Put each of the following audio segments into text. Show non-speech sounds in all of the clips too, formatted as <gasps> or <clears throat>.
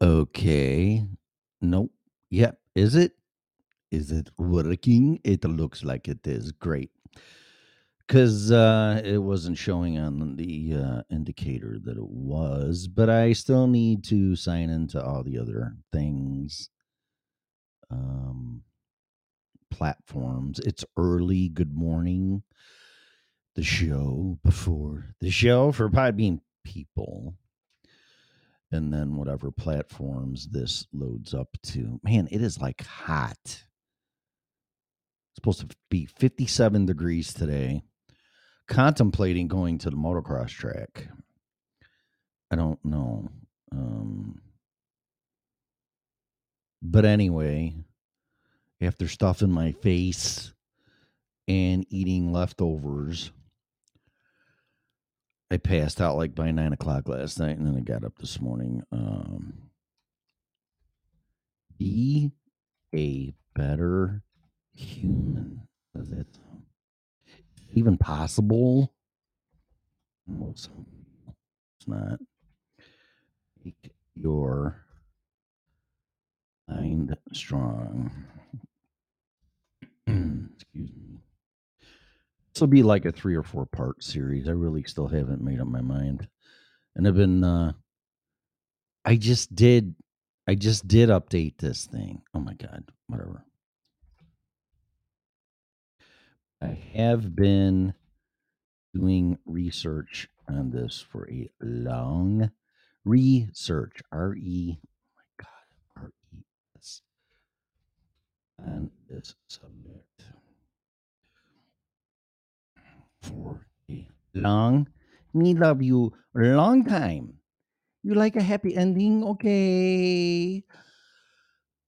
Okay. Nope. Yep. Is it? Is it working? It looks like it is. Great. Because uh, it wasn't showing on the uh, indicator that it was, but I still need to sign into all the other things, um, platforms. It's early. Good morning. The show before the show for Podbean people. And then whatever platforms this loads up to. Man, it is like hot. It's supposed to be 57 degrees today. Contemplating going to the motocross track. I don't know. Um, but anyway, after stuffing my face and eating leftovers, I passed out like by nine o'clock last night, and then I got up this morning. Um, be a better human. Is it even possible? It's not. Make your mind strong. <clears throat> Excuse me. This will be like a three or four part series. I really still haven't made up my mind. And I've been uh I just did I just did update this thing. Oh my god, whatever. I have been doing research on this for a long research. R E oh my god, R E S on this subject for a long me love you long time. You like a happy ending? Okay.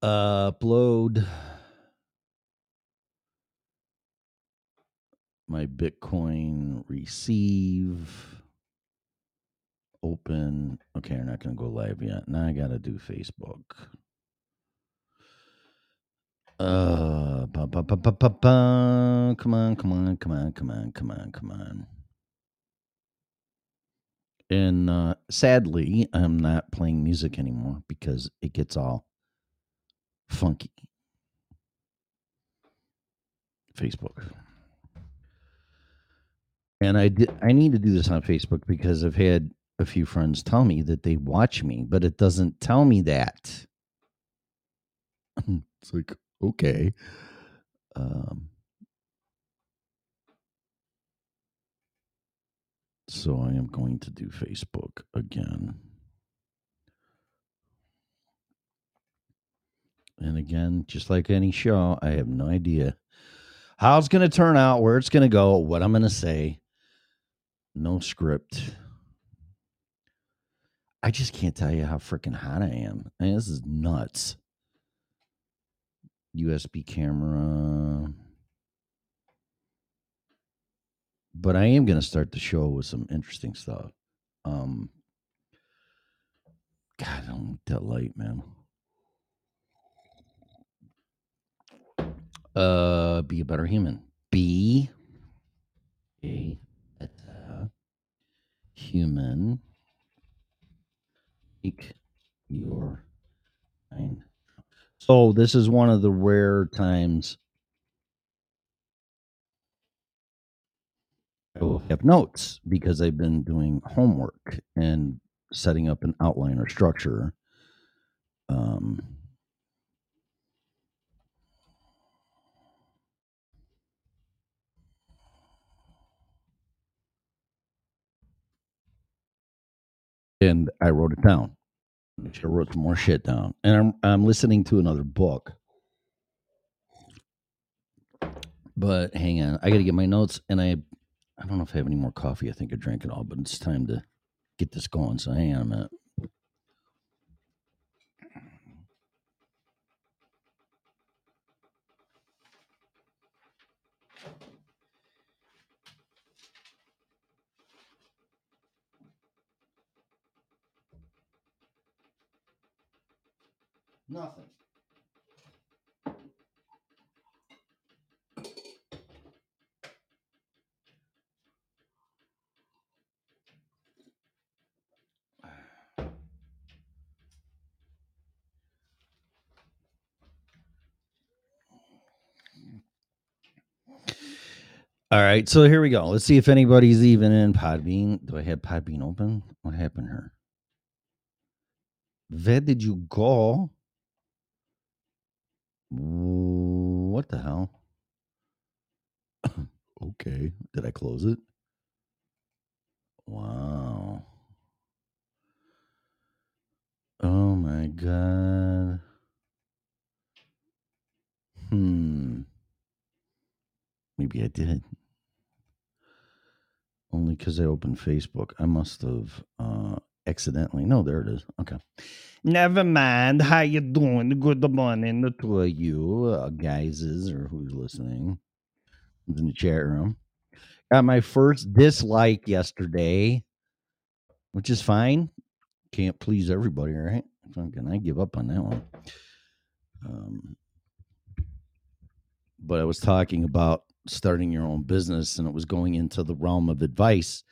Upload my Bitcoin receive open. Okay, we're not going to go live yet. Now I got to do Facebook. Uh, come on, come on, come on, come on, come on, come on. And uh, sadly, I'm not playing music anymore because it gets all funky. Facebook. And I. I need to do this on Facebook because I've had a few friends tell me that they watch me, but it doesn't tell me that. <clears throat> it's like okay. Um, so I am going to do Facebook again. And again, just like any show, I have no idea how it's going to turn out, where it's going to go, what I'm going to say. No script. I just can't tell you how freaking hot I am. I mean, this is nuts. USB camera. But I am going to start the show with some interesting stuff. Um, God, I don't like that light, man. Uh, be a better human. Be a better human. Make your mind. So this is one of the rare times I will have notes because I've been doing homework and setting up an outline or structure. Um, and I wrote it down. I wrote some more shit down, and I'm I'm listening to another book. But hang on, I got to get my notes, and I I don't know if I have any more coffee. I think I drank it all, but it's time to get this going. So hang on a minute. Nothing. All right, so here we go. Let's see if anybody's even in Podbean. Do I have Podbean open? What happened here? Where did you go? What the hell? <coughs> okay. Did I close it? Wow. Oh my god. Hmm. Maybe I did. Only because I opened Facebook. I must have uh accidentally. No, there it is. Okay. Never mind. How you doing? Good morning to you uh, guyses or who's listening in the chat room. Got my first dislike yesterday, which is fine. Can't please everybody, right? Fucking, I give up on that one. Um, but I was talking about starting your own business and it was going into the realm of advice.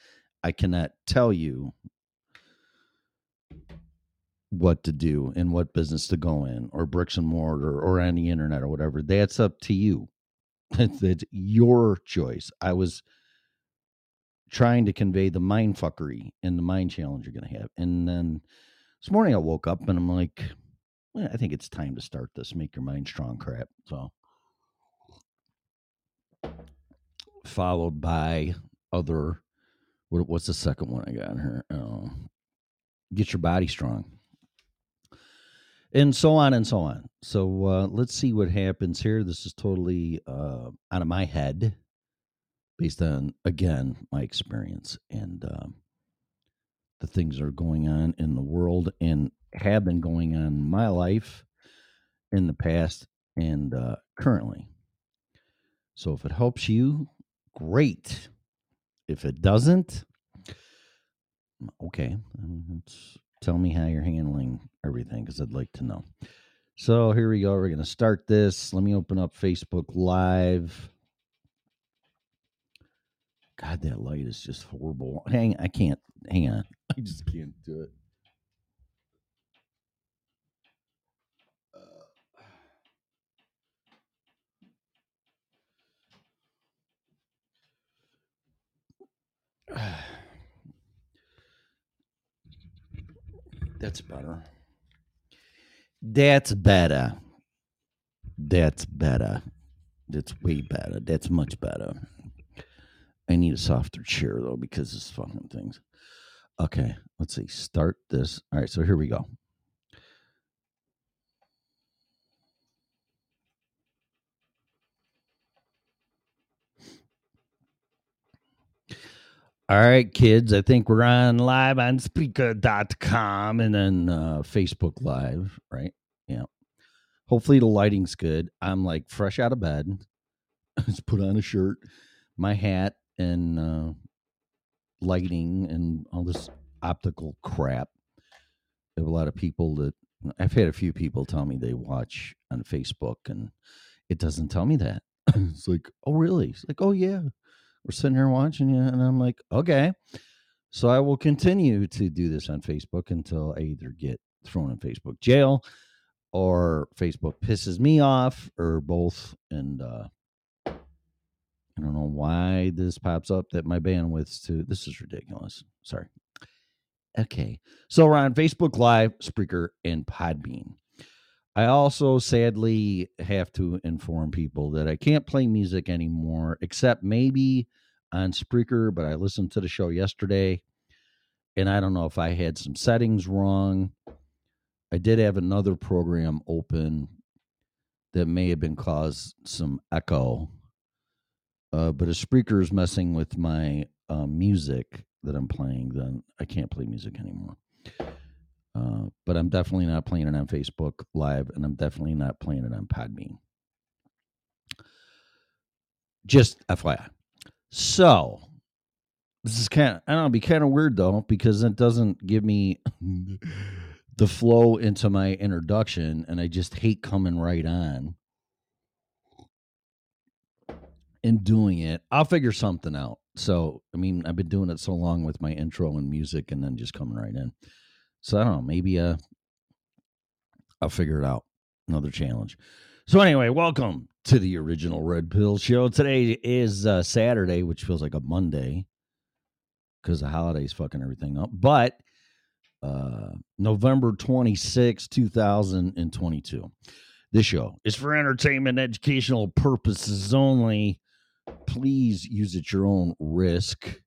I cannot tell you what to do and what business to go in or bricks and mortar or on the internet or whatever. That's up to you. <laughs> That's your choice. I was trying to convey the mind fuckery and the mind challenge you're going to have. And then this morning I woke up and I'm like, well, I think it's time to start this make your mind strong crap. So followed by other what, what's the second one I got here? Uh, get your body strong. And so on and so on. So uh, let's see what happens here. This is totally uh, out of my head, based on again my experience and uh, the things that are going on in the world and have been going on in my life in the past and uh, currently. So if it helps you, great. If it doesn't, okay, tell me how you're handling everything because I'd like to know. So here we go. We're going to start this. Let me open up Facebook Live. God, that light is just horrible. Hang, I can't. Hang on. <laughs> I just can't do it. Uh. <sighs> <sighs> That's better. That's better. That's better. That's way better. That's much better. I need a softer chair though because this fucking things. Okay, let's see. Start this. All right, so here we go. All right, kids. I think we're on live on Spreaker.com and then uh, Facebook Live, right? Yeah. Hopefully the lighting's good. I'm like fresh out of bed. <laughs> Just put on a shirt, my hat, and uh, lighting and all this optical crap. I have a lot of people that I've had a few people tell me they watch on Facebook and it doesn't tell me that. <laughs> it's like, oh, really? It's like, oh, yeah we're sitting here watching you and i'm like okay. So i will continue to do this on facebook until i either get thrown in facebook jail or facebook pisses me off or both and uh i don't know why this pops up that my bandwidth's too this is ridiculous. Sorry. Okay. So we're on facebook live spreaker and podbean I also sadly have to inform people that I can't play music anymore, except maybe on Spreaker. But I listened to the show yesterday, and I don't know if I had some settings wrong. I did have another program open that may have been caused some echo. Uh, but if Spreaker is messing with my uh, music that I'm playing, then I can't play music anymore. Uh, but I'm definitely not playing it on Facebook Live, and I'm definitely not playing it on Podbean. Just FYI. So this is kind of I don't know, be kind of weird though because it doesn't give me <laughs> the flow into my introduction, and I just hate coming right on and doing it. I'll figure something out. So I mean, I've been doing it so long with my intro and music, and then just coming right in. So I don't know. Maybe uh, I'll figure it out. Another challenge. So anyway, welcome to the original Red Pill Show. Today is uh, Saturday, which feels like a Monday because the holidays fucking everything up. But uh, November 26, 2022. This show is for entertainment, educational purposes only. Please use at your own risk.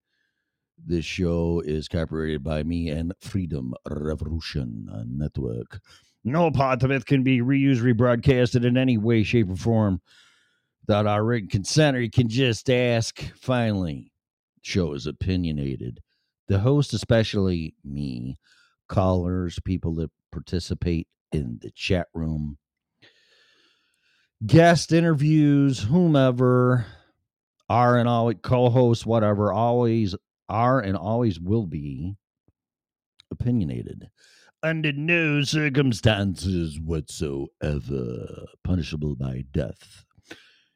This show is copyrighted by me and Freedom Revolution uh, Network. No part of it can be reused, rebroadcasted in any way, shape, or form without our written consent, or you can just ask. Finally, show is opinionated. The host, especially me, callers, people that participate in the chat room, guest interviews, whomever, are and all co-hosts, whatever, always are and always will be opinionated under no circumstances whatsoever punishable by death.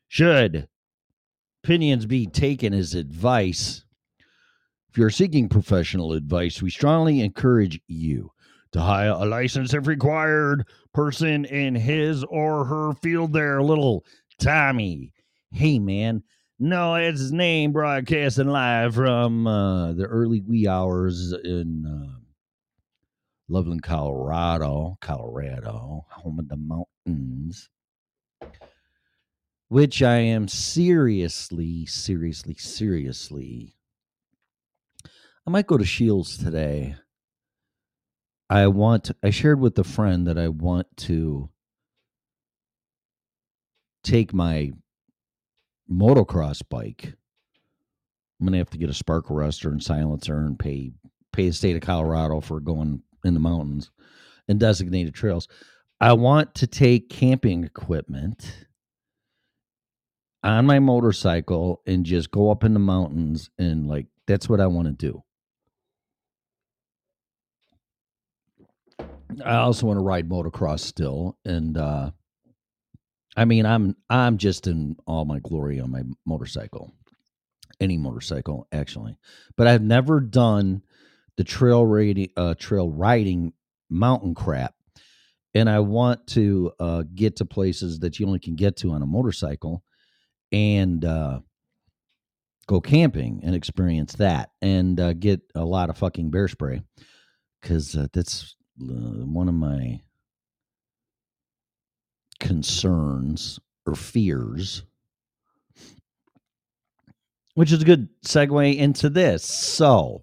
Should opinions be taken as advice, if you're seeking professional advice, we strongly encourage you to hire a license if required person in his or her field there. Little Tommy. Hey, man. No, it's his name broadcasting live from uh, the early wee hours in. Uh, Loveland, Colorado, Colorado, home of the mountains, which I am seriously, seriously, seriously. I might go to Shields today. I want, I shared with a friend that I want to take my motocross bike. I'm gonna have to get a spark arrestor and silencer and pay pay the state of Colorado for going in the mountains and designated trails. I want to take camping equipment on my motorcycle and just go up in the mountains and like that's what I want to do. I also want to ride motocross still and uh I mean I'm I'm just in all my glory on my motorcycle. Any motorcycle actually. But I've never done the trail riding, uh, trail riding mountain crap, and I want to uh, get to places that you only can get to on a motorcycle, and uh, go camping and experience that, and uh, get a lot of fucking bear spray, because uh, that's uh, one of my concerns or fears which is a good segue into this. So,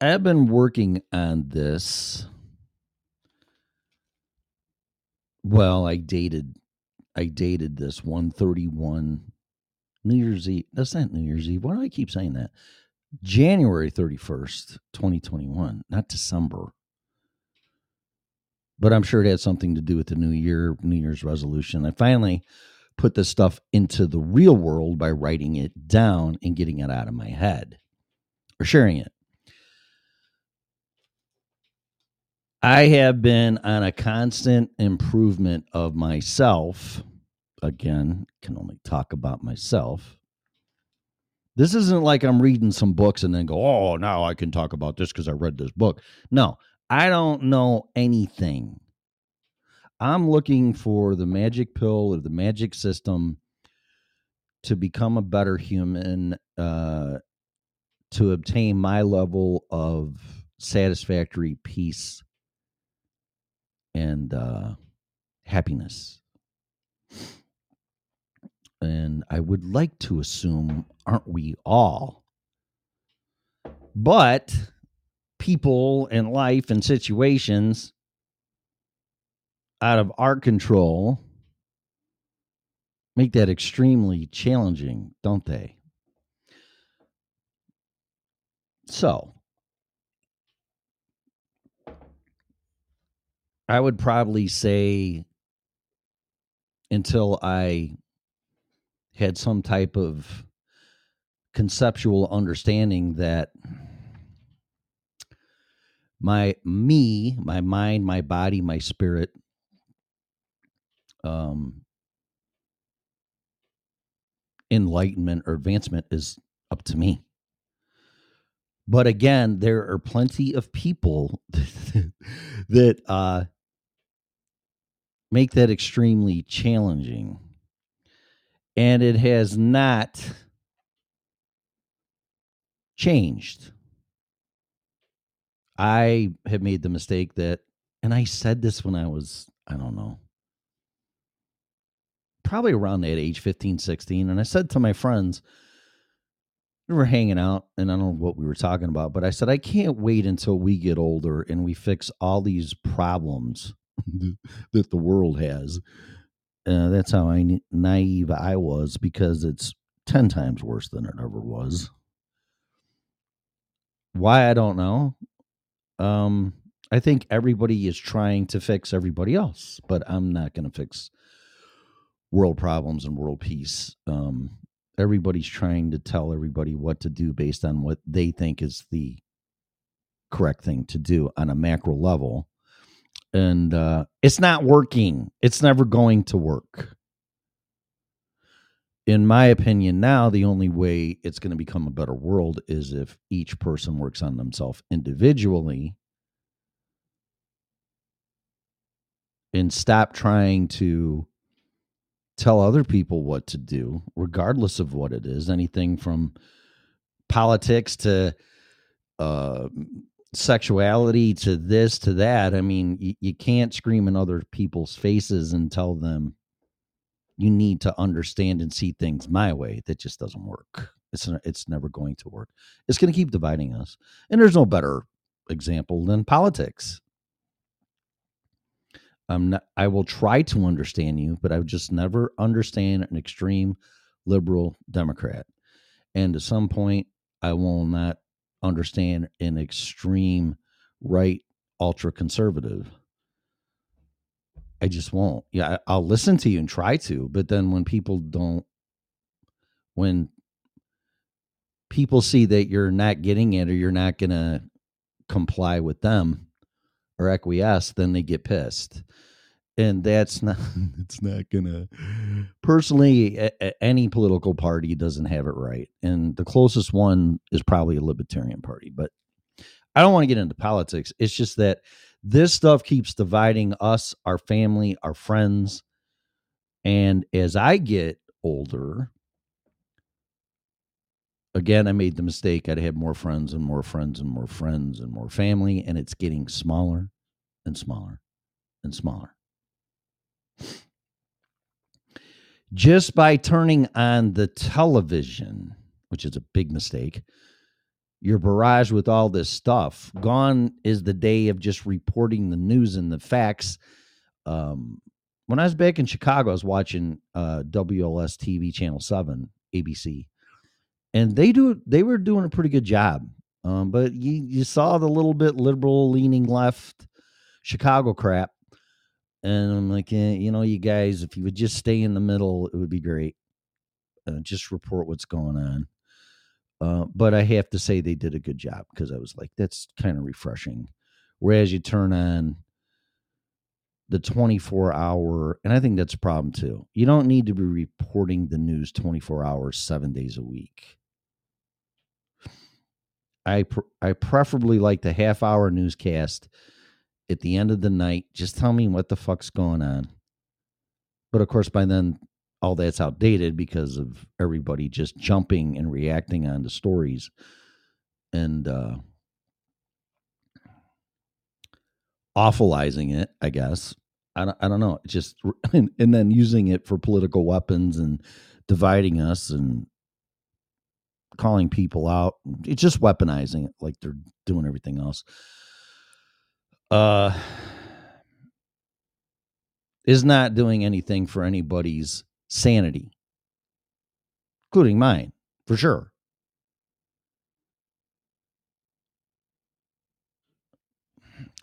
I've been working on this. Well, I dated I dated this 131 New Year's Eve. That's not New Year's Eve. Why do I keep saying that? January 31st, 2021, not December. But I'm sure it had something to do with the new year, New Year's resolution. I finally put this stuff into the real world by writing it down and getting it out of my head or sharing it. I have been on a constant improvement of myself. Again, can only talk about myself. This isn't like I'm reading some books and then go, oh, now I can talk about this because I read this book. No, I don't know anything. I'm looking for the magic pill or the magic system to become a better human, uh, to obtain my level of satisfactory peace and uh, happiness. And I would like to assume, aren't we all? But people and life and situations out of our control make that extremely challenging, don't they? So, I would probably say until I had some type of conceptual understanding that my me, my mind, my body, my spirit um enlightenment or advancement is up to me. But again, there are plenty of people <laughs> that uh make that extremely challenging. And it has not changed. I have made the mistake that, and I said this when I was, I don't know, probably around that age, 15, 16. And I said to my friends, we were hanging out, and I don't know what we were talking about, but I said, I can't wait until we get older and we fix all these problems <laughs> that the world has. Uh, that's how I, naive I was because it's 10 times worse than it ever was. Why I don't know. Um, I think everybody is trying to fix everybody else, but I'm not going to fix world problems and world peace. Um, everybody's trying to tell everybody what to do based on what they think is the correct thing to do on a macro level. And uh, it's not working. It's never going to work. In my opinion, now the only way it's going to become a better world is if each person works on themselves individually and stop trying to tell other people what to do, regardless of what it is. Anything from politics to uh, sexuality to this to that. I mean, you, you can't scream in other people's faces and tell them you need to understand and see things my way. That just doesn't work. It's it's never going to work. It's going to keep dividing us. And there's no better example than politics. I'm not, I will try to understand you, but I just never understand an extreme liberal Democrat. And at some point, I will not understand an extreme right ultra conservative. I just won't. Yeah, I'll listen to you and try to, but then when people don't, when people see that you're not getting it or you're not going to comply with them or acquiesce, then they get pissed. And that's not <laughs> it's not gonna personally a, a, any political party doesn't have it right. And the closest one is probably a libertarian party but i don't want to get into politics. It's just that this stuff keeps dividing us our family our friends. And as i get older again i made the mistake i'd have more friends and more friends and more friends and more family and it's getting smaller and smaller and smaller. Just by turning on the television, which is a big mistake, you're barraged with all this stuff. Gone is the day of just reporting the news and the facts. Um, when I was back in Chicago, I was watching uh, WLS TV Channel Seven, ABC, and they do they were doing a pretty good job. Um, but you you saw the little bit liberal leaning left Chicago crap and I'm like, eh, you know, you guys, if you would just stay in the middle, it would be great. Uh, just report what's going on. Uh, but I have to say they did a good job because I was like, that's kind of refreshing. Whereas you turn on the 24 hour, and I think that's a problem too. You don't need to be reporting the news 24 hours, seven days a week. I pr- I preferably like the half hour newscast at the end of the night, just tell me what the fuck's going on. But of course, by then, all that's outdated because of everybody just jumping and reacting on the stories and uh, awfulizing it, I guess. I don't, I don't know. just <laughs> and, and then using it for political weapons and dividing us and calling people out. It's just weaponizing it like they're doing everything else uh, is not doing anything for anybody's sanity, including mine, for sure.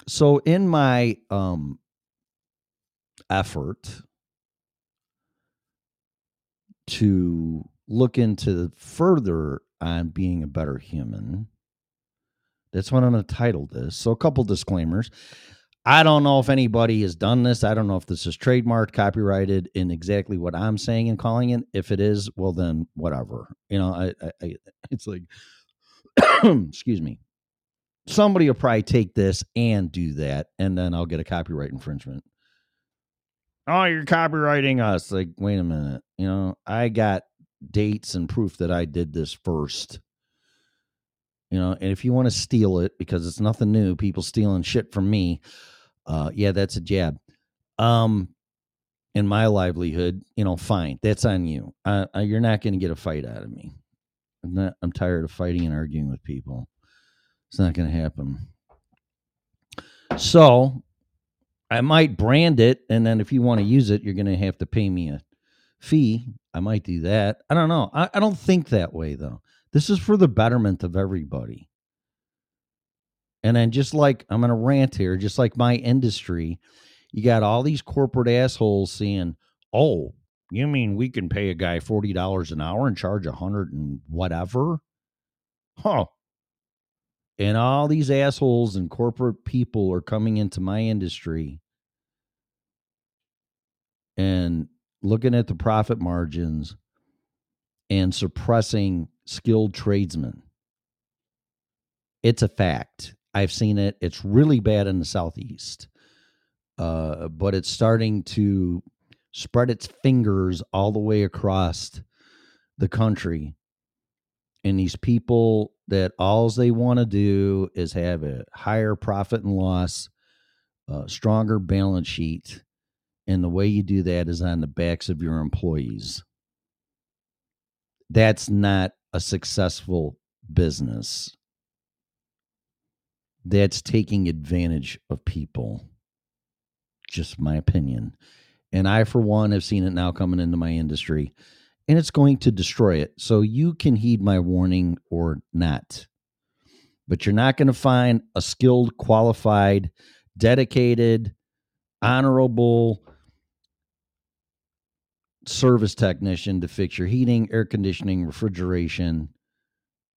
So, in my um, effort to look into further on being a better human, that's what I'm going to title this. So, a couple disclaimers. I don't know if anybody has done this. I don't know if this is trademarked, copyrighted in exactly what I'm saying and calling it. If it is, well, then whatever. You know, I, I, I it's like, <coughs> excuse me. Somebody will probably take this and do that, and then I'll get a copyright infringement. oh, you're copywriting us. Like, wait a minute. You know, I got dates and proof that I did this first. You know, and if you want to steal it because it's nothing new, people stealing shit from me, uh, yeah, that's a jab. Um, in my livelihood, you know, fine, that's on you. Uh, you're not going to get a fight out of me. I'm not. I'm tired of fighting and arguing with people. It's not going to happen. So I might brand it, and then if you want to use it, you're going to have to pay me a fee. I might do that. I don't know. I, I don't think that way though. This is for the betterment of everybody. And then just like I'm going to rant here, just like my industry, you got all these corporate assholes saying, "Oh, you mean we can pay a guy forty dollars an hour and charge a hundred and whatever?" Huh. And all these assholes and corporate people are coming into my industry and looking at the profit margins and suppressing skilled tradesmen. It's a fact. I've seen it. It's really bad in the Southeast, uh, but it's starting to spread its fingers all the way across the country. And these people that all they want to do is have a higher profit and loss, a stronger balance sheet. And the way you do that is on the backs of your employees. That's not a successful business. That's taking advantage of people. Just my opinion. And I, for one, have seen it now coming into my industry and it's going to destroy it. So you can heed my warning or not. But you're not going to find a skilled, qualified, dedicated, honorable service technician to fix your heating, air conditioning, refrigeration,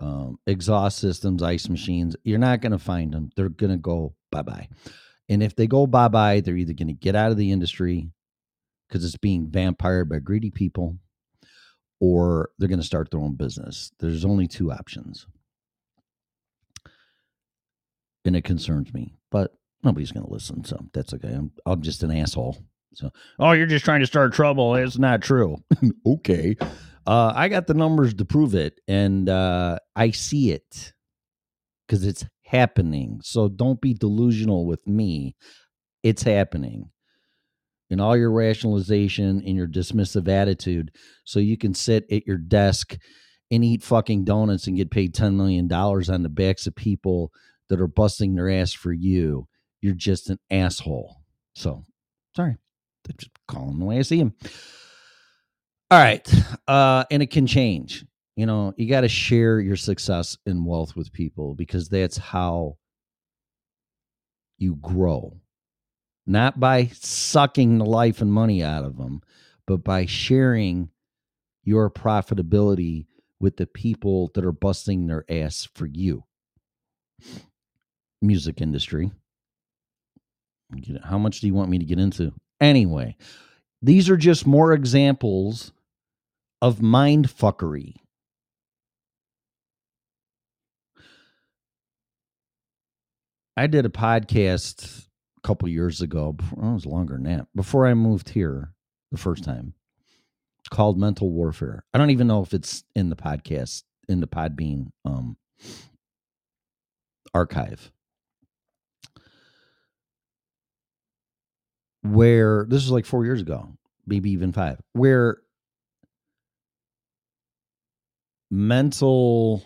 um, exhaust systems, ice machines. You're not going to find them. They're going to go bye bye. And if they go bye bye, they're either going to get out of the industry because it's being vampired by greedy people or they're going to start their own business. There's only two options. And it concerns me, but nobody's going to listen. So that's okay. I'm, I'm just an asshole. So, oh, you're just trying to start trouble. It's not true. <laughs> okay. Uh, I got the numbers to prove it, and uh, I see it because it's happening. So don't be delusional with me. It's happening and all your rationalization and your dismissive attitude so you can sit at your desk and eat fucking donuts and get paid $10 million on the backs of people that are busting their ass for you. You're just an asshole. So, sorry. Just call him the way I see him. All right. Uh, and it can change. You know, you got to share your success and wealth with people because that's how you grow not by sucking the life and money out of them, but by sharing your profitability with the people that are busting their ass for you. Music industry. How much do you want me to get into? Anyway, these are just more examples of mind fuckery. I did a podcast a couple years ago. Before, oh, it was longer than that. Before I moved here the first time, called Mental Warfare. I don't even know if it's in the podcast in the Podbean um, archive. Where this is like four years ago, maybe even five, where mental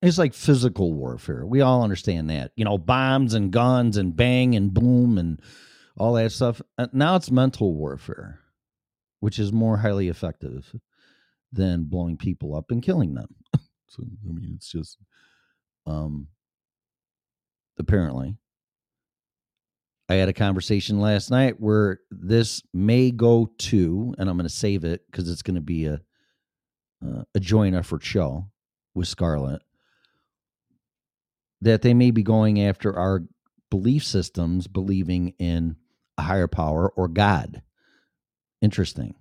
it's like physical warfare. We all understand that. You know, bombs and guns and bang and boom and all that stuff. Uh, now it's mental warfare, which is more highly effective than blowing people up and killing them. <laughs> so I mean, it's just um apparently I had a conversation last night where this may go to, and I'm going to save it because it's going to be a uh, a joint effort show with Scarlett that they may be going after our belief systems, believing in a higher power or God. Interesting.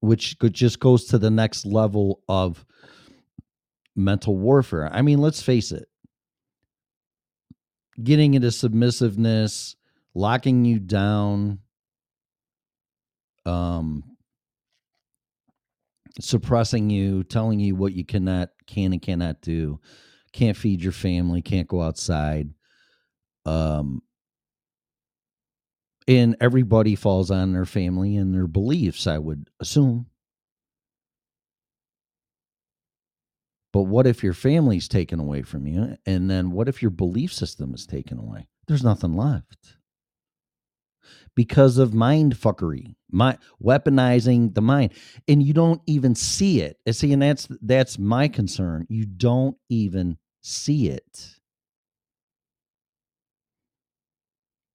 Which just goes to the next level of mental warfare. I mean, let's face it. Getting into submissiveness, locking you down, um, suppressing you, telling you what you cannot, can and cannot do, can't feed your family, can't go outside. Um, and everybody falls on their family and their beliefs, I would assume. But what if your family's taken away from you? And then what if your belief system is taken away? There's nothing left because of mind fuckery, my weaponizing the mind, and you don't even see it. See, and that's that's my concern. You don't even see it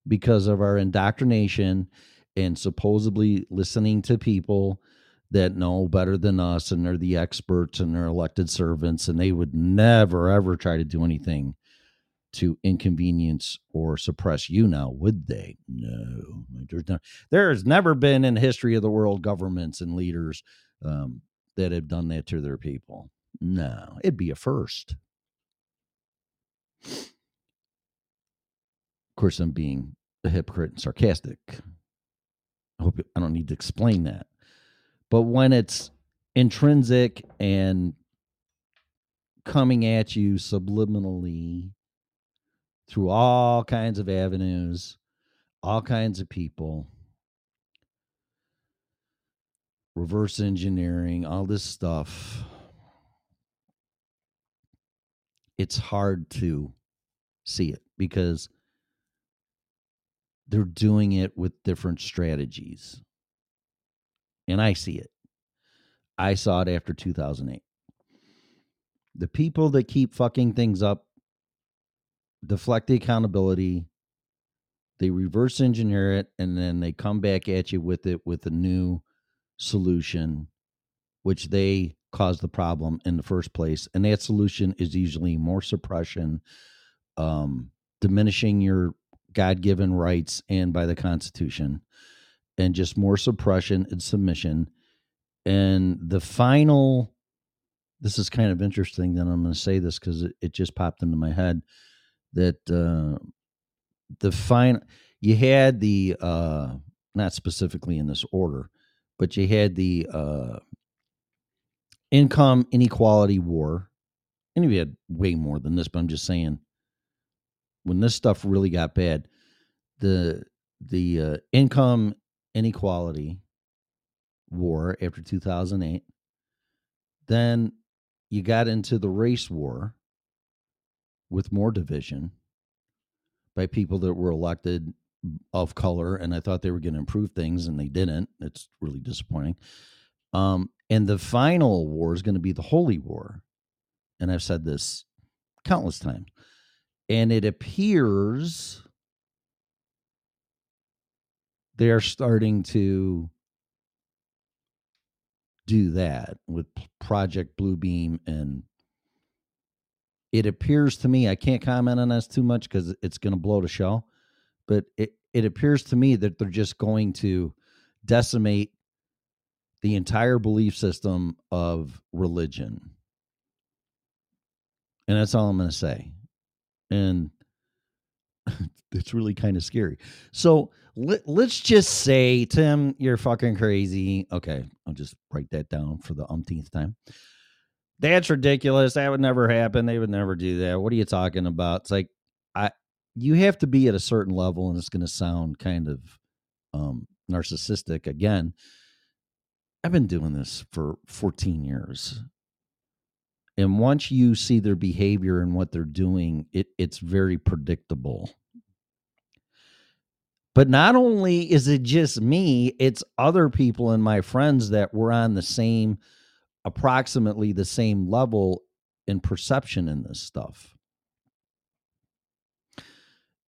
because of our indoctrination and supposedly listening to people that know better than us and they're the experts and they're elected servants and they would never ever try to do anything to inconvenience or suppress you now, would they? No. There's, no, there has never been in the history of the world governments and leaders um, that have done that to their people. No, it'd be a first. Of course, I'm being a hypocrite and sarcastic. I hope I don't need to explain that. But when it's intrinsic and coming at you subliminally through all kinds of avenues, all kinds of people, reverse engineering, all this stuff. It's hard to see it because they're doing it with different strategies. And I see it. I saw it after 2008. The people that keep fucking things up deflect the accountability, they reverse engineer it, and then they come back at you with it with a new solution, which they caused the problem in the first place. And that solution is usually more suppression, um, diminishing your God given rights and by the Constitution, and just more suppression and submission. And the final, this is kind of interesting that I'm going to say this because it, it just popped into my head that uh, the fine you had the uh, not specifically in this order, but you had the uh, income inequality war. And you had way more than this, but I'm just saying when this stuff really got bad, the the uh, income inequality war after 2008. Then you got into the race war with more division by people that were elected of color and I thought they were going to improve things and they didn't. It's really disappointing. Um, and the final war is going to be the holy war. And I've said this countless times. And it appears they are starting to do that with Project Bluebeam and it appears to me, I can't comment on this too much because it's going to blow the show, but it, it appears to me that they're just going to decimate the entire belief system of religion. And that's all I'm going to say. And <laughs> it's really kind of scary. So let, us just say, Tim, you're fucking crazy. Okay, I'll just write that down for the umpteenth time that's ridiculous. That would never happen. They would never do that. What are you talking about? It's like I you have to be at a certain level and it's going to sound kind of um narcissistic again. I've been doing this for 14 years. And once you see their behavior and what they're doing, it it's very predictable. But not only is it just me, it's other people and my friends that were on the same approximately the same level in perception in this stuff.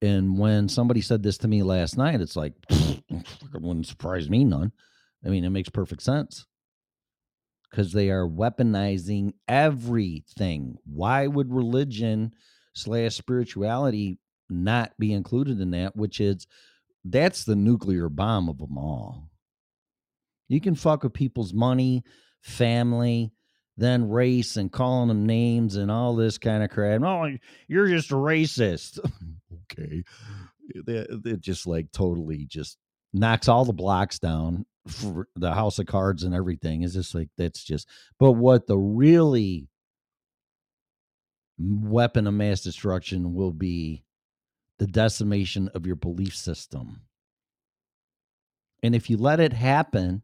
And when somebody said this to me last night, it's like, <laughs> it wouldn't surprise me none. I mean, it makes perfect sense because they are weaponizing everything. Why would religion slash spirituality not be included in that? Which is, that's the nuclear bomb of them all. You can fuck with people's money, family, then race and calling them names and all this kind of crap. Oh, you're just a racist. <laughs> okay. It, it just like totally just knocks all the blocks down the house of cards and everything. Is just like that's just. But what the really weapon of mass destruction will be the decimation of your belief system. And if you let it happen,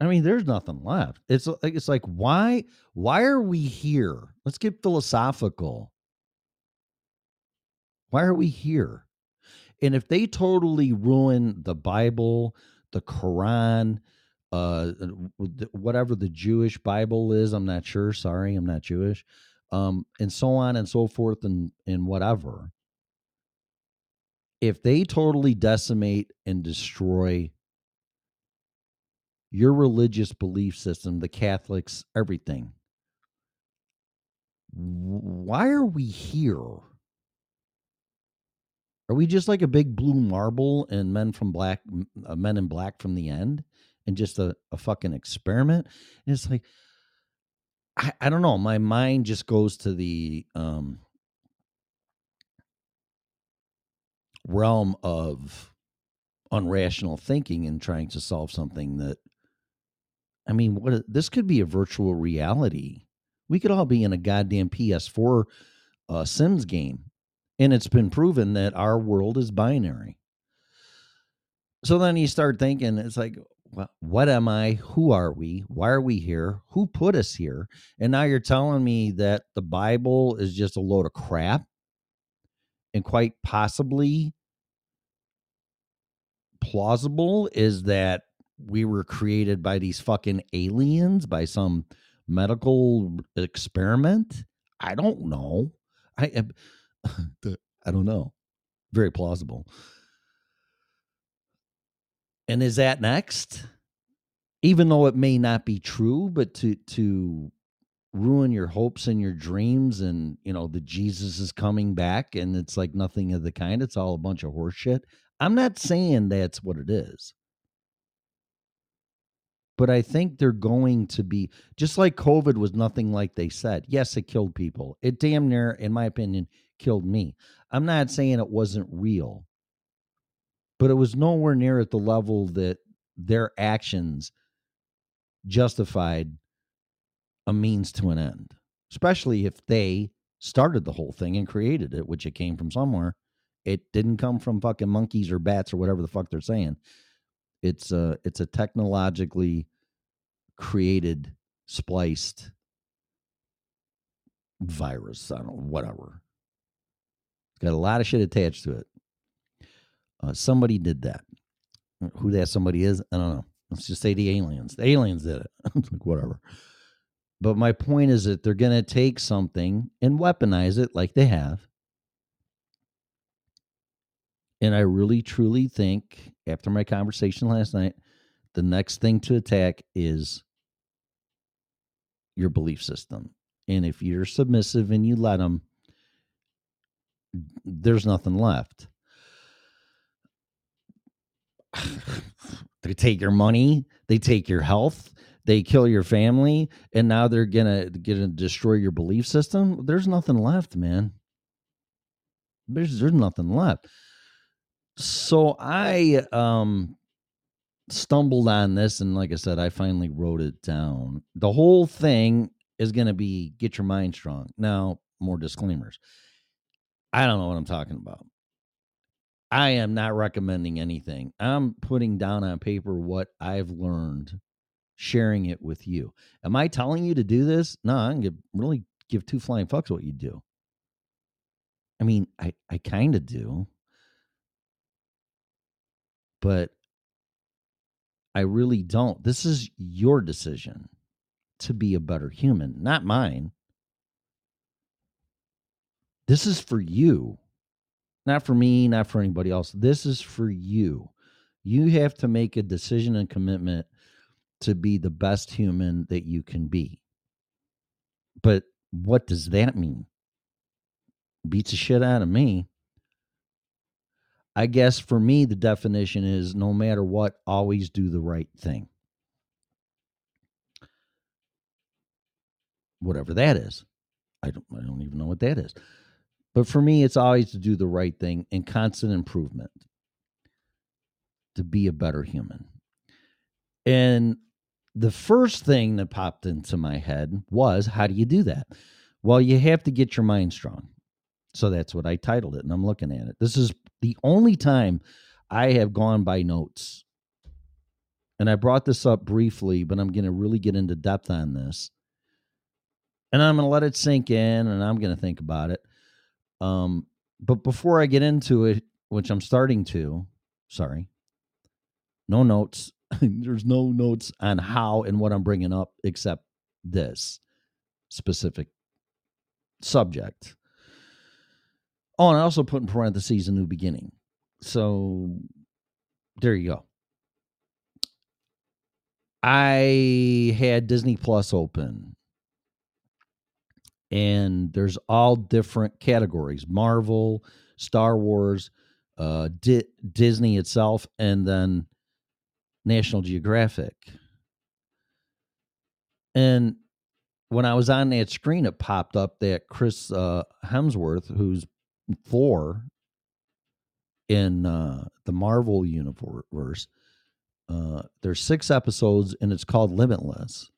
I mean, there's nothing left. It's like it's like why why are we here? Let's get philosophical. Why are we here? And if they totally ruin the Bible, the Quran, uh, whatever the Jewish Bible is, I'm not sure. Sorry, I'm not Jewish, um, and so on and so forth, and and whatever. If they totally decimate and destroy your religious belief system, the Catholics, everything. Why are we here? Are we just like a big blue marble and men from black, uh, men in black from the end, and just a, a fucking experiment? And it's like, I, I don't know. My mind just goes to the um, realm of unrational thinking and trying to solve something that I mean, what this could be a virtual reality. We could all be in a goddamn PS4 uh, Sims game, and it's been proven that our world is binary. So then you start thinking, it's like, what am I? Who are we? Why are we here? Who put us here? And now you're telling me that the Bible is just a load of crap, and quite possibly plausible is that we were created by these fucking aliens by some medical experiment? I don't know. I eh, <laughs> I don't know. Very plausible. And is that next? Even though it may not be true, but to to ruin your hopes and your dreams and you know the Jesus is coming back and it's like nothing of the kind. It's all a bunch of horseshit. I'm not saying that's what it is but I think they're going to be just like COVID was nothing like they said. Yes, it killed people. It damn near, in my opinion, killed me. I'm not saying it wasn't real, but it was nowhere near at the level that their actions justified a means to an end, especially if they started the whole thing and created it, which it came from somewhere. It didn't come from fucking monkeys or bats or whatever the fuck they're saying. It's a it's a technologically created, spliced virus. I don't whatever. Got a lot of shit attached to it. Uh, somebody did that. Who that somebody is, I don't know. Let's just say the aliens. The aliens did it. <laughs> like whatever. But my point is that they're going to take something and weaponize it like they have. And I really truly think after my conversation last night, the next thing to attack is your belief system. And if you're submissive and you let them, there's nothing left. they take your money, they take your health, they kill your family, and now they're gonna gonna destroy your belief system. There's nothing left, man. There's there's nothing left. So I um stumbled on this and like I said, I finally wrote it down. The whole thing is gonna be get your mind strong. Now, more disclaimers. I don't know what I'm talking about. I am not recommending anything. I'm putting down on paper what I've learned, sharing it with you. Am I telling you to do this? No, I can really give two flying fucks what you do. I mean, I, I kind of do but I really don't. This is your decision to be a better human, not mine. This is for you, not for me, not for anybody else. This is for you. You have to make a decision and commitment to be the best human that you can be. But what does that mean? Beats the shit out of me. I guess for me, the definition is no matter what, always do the right thing. Whatever that is. I don't, I don't even know what that is. But for me, it's always to do the right thing and constant improvement to be a better human. And the first thing that popped into my head was how do you do that? Well, you have to get your mind strong. So that's what I titled it, and I'm looking at it. This is the only time I have gone by notes. And I brought this up briefly, but I'm going to really get into depth on this. And I'm going to let it sink in and I'm going to think about it. Um, but before I get into it, which I'm starting to, sorry, no notes. <laughs> There's no notes on how and what I'm bringing up except this specific subject. Oh, and I also put in parentheses a new beginning. So there you go. I had Disney Plus open, and there's all different categories Marvel, Star Wars, uh, Di- Disney itself, and then National Geographic. And when I was on that screen, it popped up that Chris uh, Hemsworth, who's Thor in uh, the Marvel universe, uh, there's six episodes and it's called Limitless.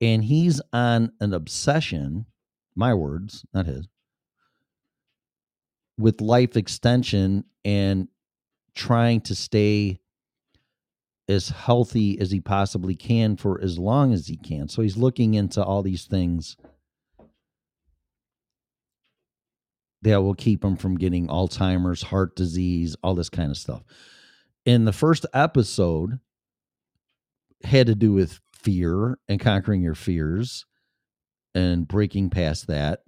And he's on an obsession, my words, not his, with life extension and trying to stay as healthy as he possibly can for as long as he can. So he's looking into all these things that will keep him from getting Alzheimer's, heart disease, all this kind of stuff. In the first episode had to do with fear and conquering your fears and breaking past that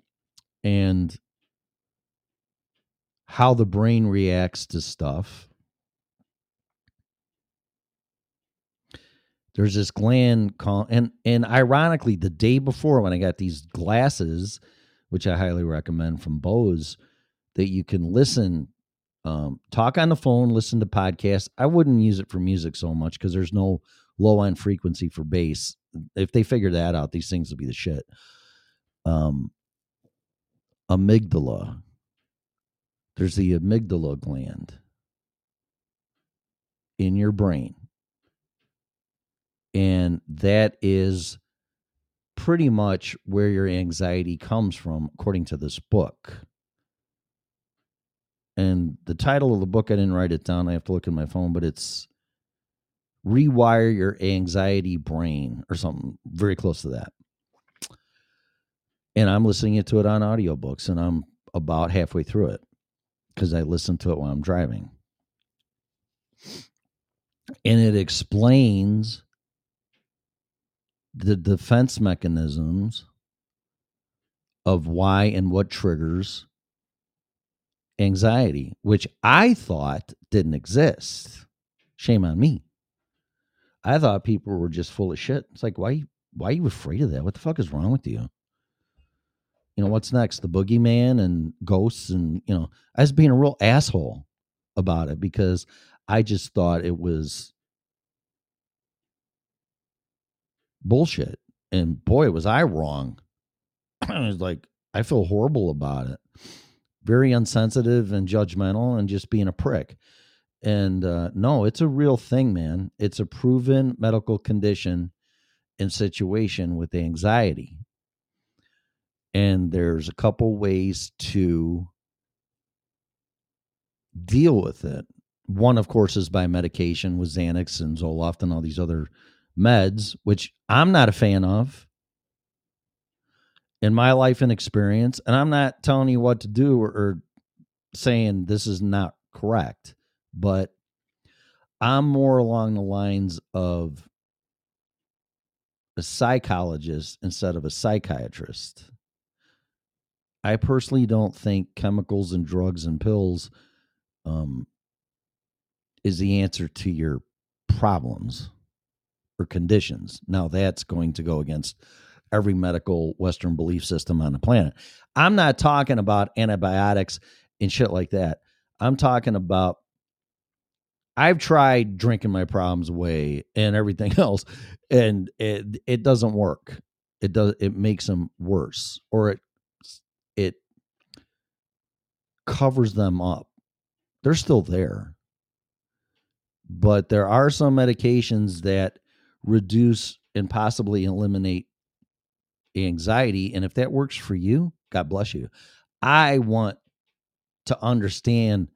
and how the brain reacts to stuff. There's this gland called and and ironically the day before when i got these glasses which i highly recommend from bose that you can listen um, talk on the phone listen to podcasts. I wouldn't use it for music so much because there's no low end frequency for bass. If they figure that out these things will be the shit um amygdala there's the amygdala gland in your brain and that is pretty much where your anxiety comes from, according to this book. And the title of the book, I didn't write it down. I have to look at my phone, but it's Rewire Your Anxiety Brain or something very close to that. And I'm listening to it on audiobooks, and I'm about halfway through it because I listen to it while I'm driving. And it explains the defense mechanisms of why and what triggers anxiety, which I thought didn't exist. Shame on me. I thought people were just full of shit. It's like, why, why are you afraid of that? What the fuck is wrong with you? You know, what's next? The boogeyman and ghosts. And, you know, I was being a real asshole about it because I just thought it was bullshit. And boy, was I wrong. <clears throat> I was like, I feel horrible about it. Very unsensitive and judgmental and just being a prick. And uh, no, it's a real thing, man. It's a proven medical condition and situation with anxiety. And there's a couple ways to deal with it. One, of course, is by medication with Xanax and Zoloft and all these other meds, which I'm not a fan of in my life and experience. And I'm not telling you what to do or, or saying this is not correct, but I'm more along the lines of a psychologist instead of a psychiatrist. I personally don't think chemicals and drugs and pills um, is the answer to your problems or conditions. Now that's going to go against every medical Western belief system on the planet. I'm not talking about antibiotics and shit like that. I'm talking about I've tried drinking my problems away and everything <laughs> else, and it it doesn't work. It does it makes them worse, or it covers them up. They're still there. But there are some medications that reduce and possibly eliminate anxiety. And if that works for you, God bless you. I want to understand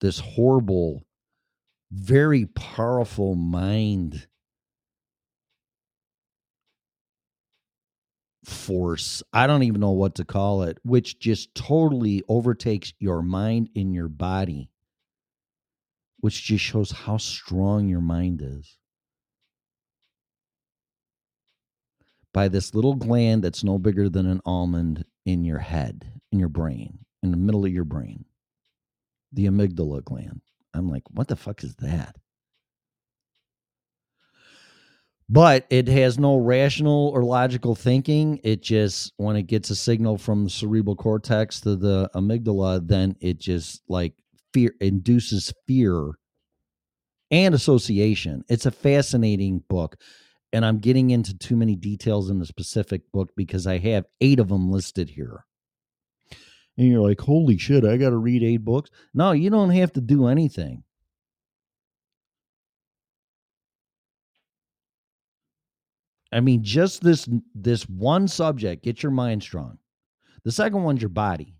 this horrible, very powerful mind force. I don't even know what to call it, which just totally overtakes your mind and your body, which just shows how strong your mind is. By this little gland that's no bigger than an almond in your head, in your brain, in the middle of your brain, the amygdala gland. I'm like, what the fuck is that? But it has no rational or logical thinking. It just, when it gets a signal from the cerebral cortex to the amygdala, then it just like fear induces fear and association. It's a fascinating book. And I'm getting into too many details in the specific book because I have eight of them listed here. And you're like, holy shit, I got to read eight books. No, you don't have to do anything. I mean, just this this one subject, get your mind strong. The second one's your body,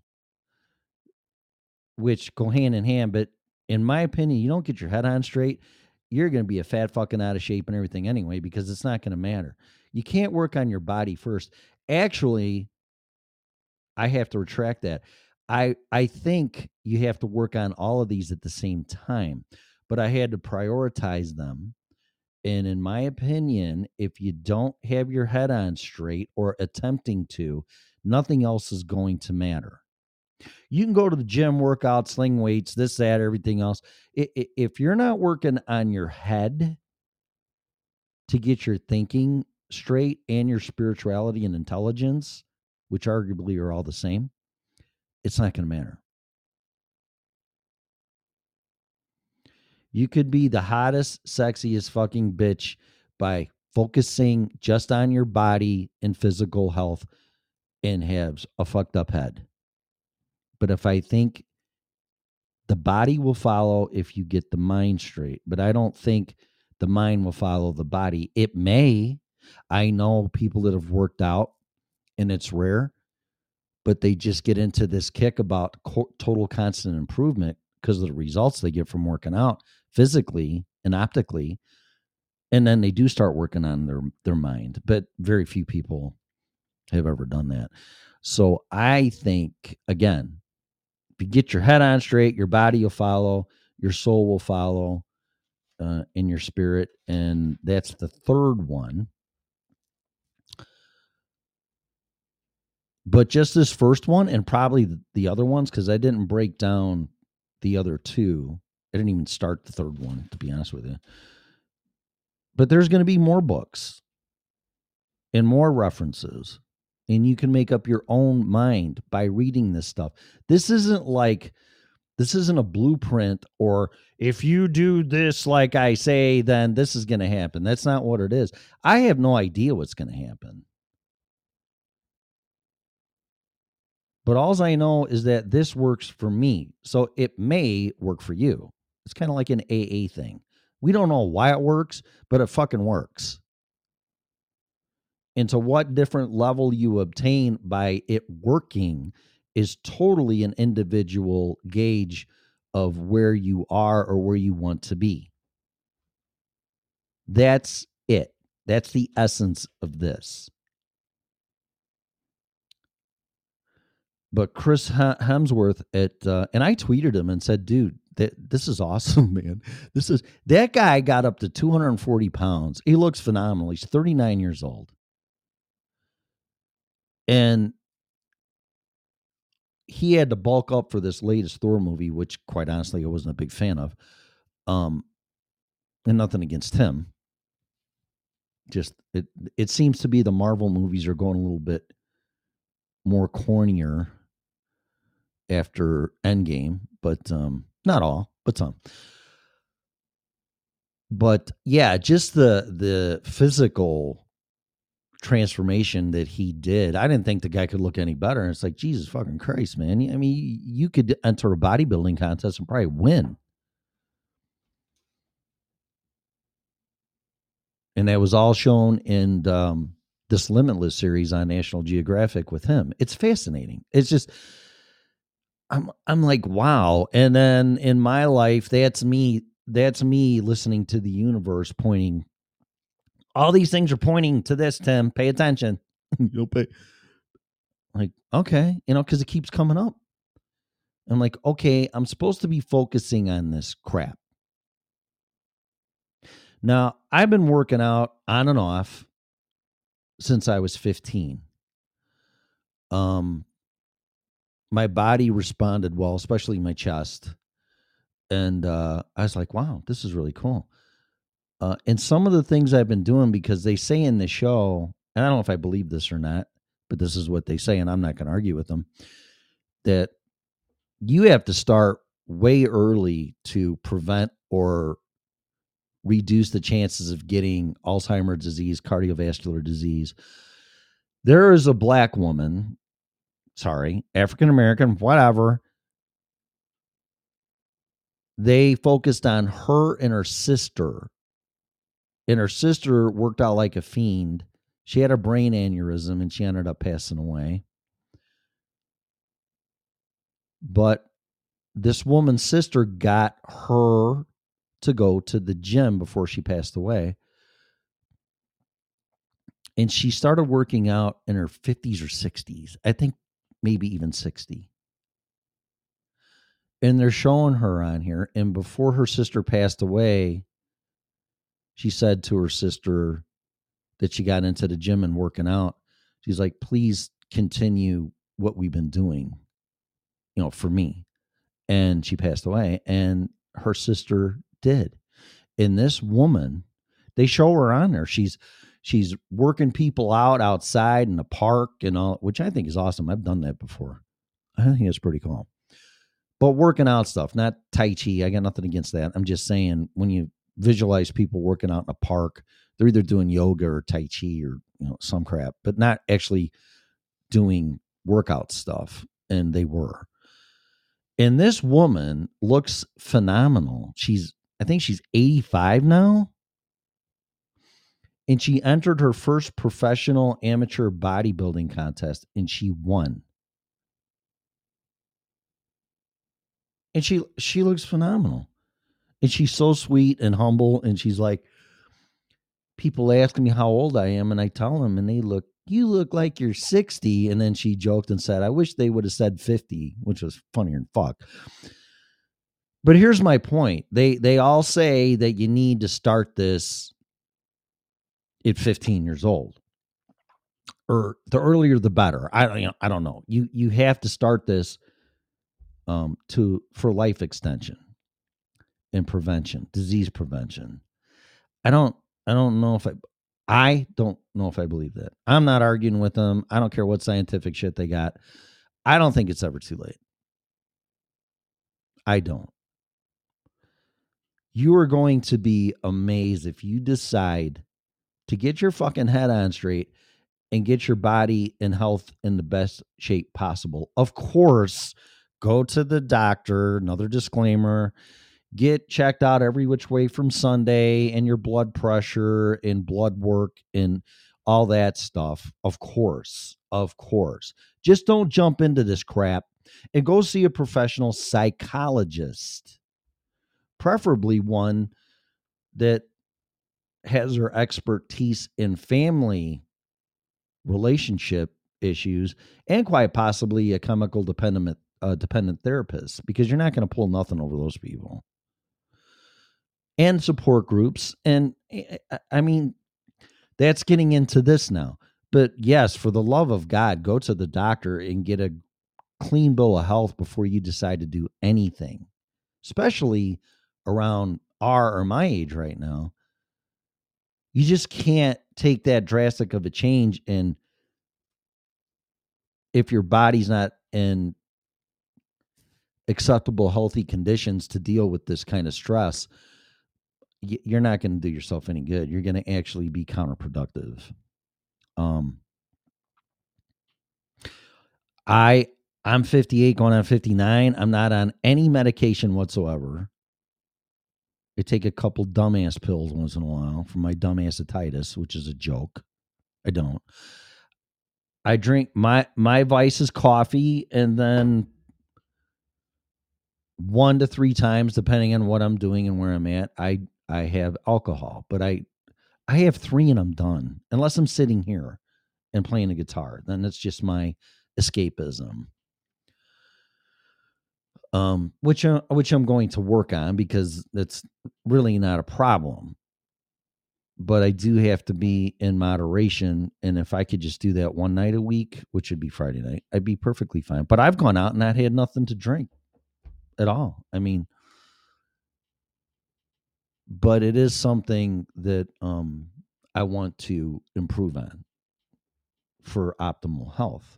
which go hand in hand. But in my opinion, you don't get your head on straight, you're going to be a fat fucking out of shape and everything anyway, because it's not going to matter. You can't work on your body first. Actually, I have to retract that. I I think you have to work on all of these at the same time, but I had to prioritize them and in my opinion, if you don't have your head on straight or attempting to, nothing else is going to matter. You can go to the gym, workout, sling weights, this, that, everything else. If you're not working on your head to get your thinking straight and your spirituality and intelligence, which arguably are all the same, it's not going to matter. You could be the hottest, sexiest fucking bitch by focusing just on your body and physical health and have a fucked up head. But if I think the body will follow if you get the mind straight, but I don't think the mind will follow the body. It may. I know people that have worked out and it's rare, but they just get into this kick about total constant improvement because of the results they get from working out physically and optically and then they do start working on their their mind but very few people have ever done that. So i think again if you get your head on straight your body will follow your soul will follow uh, in your spirit and that's the third one. But just this first one and probably the other ones because i didn't break down the other two I didn't even start the third one, to be honest with you. But there's going to be more books and more references. And you can make up your own mind by reading this stuff. This isn't like, this isn't a blueprint or if you do this like I say, then this is going to happen. That's not what it is. I have no idea what's going to happen. But all I know is that this works for me. So it may work for you. It's kind of like an AA thing. We don't know why it works, but it fucking works. And to what different level you obtain by it working is totally an individual gauge of where you are or where you want to be. That's it. That's the essence of this. But Chris Hemsworth at uh, and I tweeted him and said, "Dude, that this is awesome, <laughs> man. This is that guy got up to 240 pounds. He looks phenomenal. He's 39 years old. And he had to bulk up for this latest Thor movie, which quite honestly I wasn't a big fan of. Um and nothing against him. Just it it seems to be the Marvel movies are going a little bit more cornier after Endgame, but um not all, but some. But yeah, just the the physical transformation that he did. I didn't think the guy could look any better. And it's like, Jesus fucking Christ, man. I mean, you could enter a bodybuilding contest and probably win. And that was all shown in um, this Limitless series on National Geographic with him. It's fascinating. It's just, I'm, I'm like, wow. And then in my life, that's me. That's me listening to the universe pointing all these things are pointing to this, Tim. Pay attention. <laughs> You'll pay. Like, okay, you know, because it keeps coming up. I'm like, okay, I'm supposed to be focusing on this crap. Now, I've been working out on and off since I was 15. Um, my body responded well, especially my chest. And uh, I was like, wow, this is really cool. Uh, and some of the things I've been doing because they say in the show, and I don't know if I believe this or not, but this is what they say, and I'm not going to argue with them, that you have to start way early to prevent or reduce the chances of getting Alzheimer's disease, cardiovascular disease. There is a black woman, sorry, African American, whatever. They focused on her and her sister and her sister worked out like a fiend. She had a brain aneurysm and she ended up passing away. But this woman's sister got her to go to the gym before she passed away. And she started working out in her 50s or 60s. I think maybe even 60. And they're showing her on here. And before her sister passed away, she said to her sister that she got into the gym and working out. She's like, please continue what we've been doing, you know, for me. And she passed away, and her sister did. And this woman, they show her on there. She's she's working people out outside in the park and all, which I think is awesome. I've done that before. I think it's pretty cool. But working out stuff, not Tai Chi. I got nothing against that. I'm just saying when you visualize people working out in a park. They're either doing yoga or tai chi or you know some crap, but not actually doing workout stuff. And they were. And this woman looks phenomenal. She's, I think she's 85 now. And she entered her first professional amateur bodybuilding contest and she won. And she she looks phenomenal. And she's so sweet and humble and she's like people ask me how old i am and i tell them and they look you look like you're 60 and then she joked and said i wish they would have said 50 which was funnier than fuck. But here's my point. They they all say that you need to start this at 15 years old or the earlier the better i you know, i don't know you you have to start this um to for life extension and prevention, disease prevention. I don't I don't know if I I don't know if I believe that. I'm not arguing with them. I don't care what scientific shit they got. I don't think it's ever too late. I don't. You are going to be amazed if you decide to get your fucking head on straight and get your body and health in the best shape possible. Of course, go to the doctor, another disclaimer get checked out every which way from Sunday and your blood pressure and blood work and all that stuff. Of course. Of course. Just don't jump into this crap and go see a professional psychologist, preferably one that has her expertise in family relationship issues and quite possibly a chemical dependent uh, dependent therapist because you're not going to pull nothing over those people and support groups. And eh, eh, I mean, that's getting into this now. But yes, for the love of God, go to the doctor and get a clean bill of health before you decide to do anything, especially around our or my age right now. You just can't take that drastic of a change and if your body's not in acceptable healthy conditions to deal with this kind of stress you're not going to do yourself any good. You're going to actually be counterproductive. Um, I I'm 58 going on 59. I'm not on any medication whatsoever. I take a couple dumbass pills once in a while for my dumbassititis, which is a joke. I don't. I drink my my vice is coffee and then one to three times depending on what I'm doing and where I'm at, I I have alcohol, but I I have 3 and I'm done. Unless I'm sitting here and playing a guitar, then it's just my escapism. Um which uh, which I'm going to work on because that's really not a problem but I do have to be in moderation. And if I could just do that one night a week, which would be Friday night, I'd be perfectly fine. But I've gone out and not had nothing to drink at all. I mean, but it is something that um, I want to improve on for optimal health.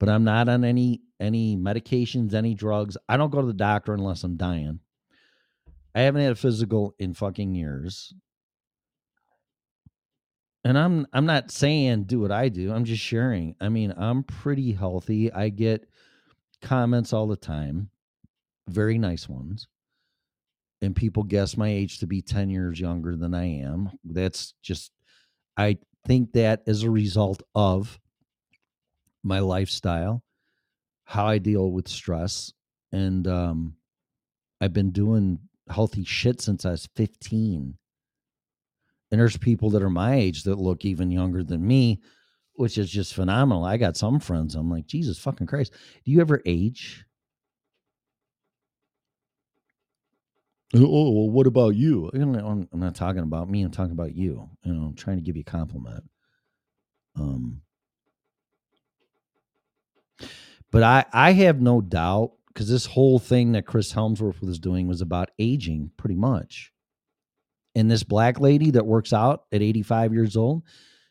But I'm not on any any medications, any drugs. I don't go to the doctor unless I'm dying. I haven't had a physical in fucking years and I'm I'm not saying do what I do. I'm just sharing. I mean, I'm pretty healthy. I get comments all the time, very nice ones. And people guess my age to be 10 years younger than I am. That's just I think that as a result of my lifestyle, how I deal with stress and um I've been doing healthy shit since I was 15 and there's people that are my age that look even younger than me, which is just phenomenal. I got some friends. I'm like, Jesus fucking Christ. Do you ever age? Oh, well, what about you? I'm not talking about me. I'm talking about you. You know, I'm trying to give you a compliment. Um, but I, I have no doubt because this whole thing that Chris Hemsworth was doing was about aging, pretty much. And this black lady that works out at 85 years old,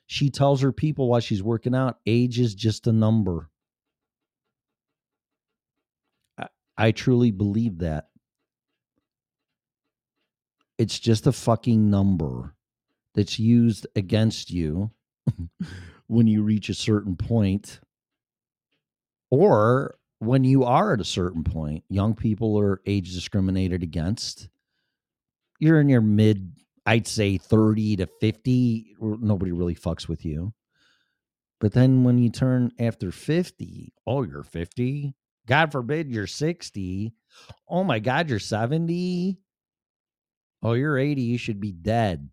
she tells her people while she's working out, age is just a number. I, I truly believe that. It's just a fucking number that's used against you <laughs> when you reach a certain point or when you are at a certain point. Young people are age discriminated against you're in your mid, I'd say 30 to 50, nobody really fucks with you. But then when you turn after 50, oh, you're 50. God forbid you're 60. Oh my God, you're 70. Oh, you're 80. You should be dead.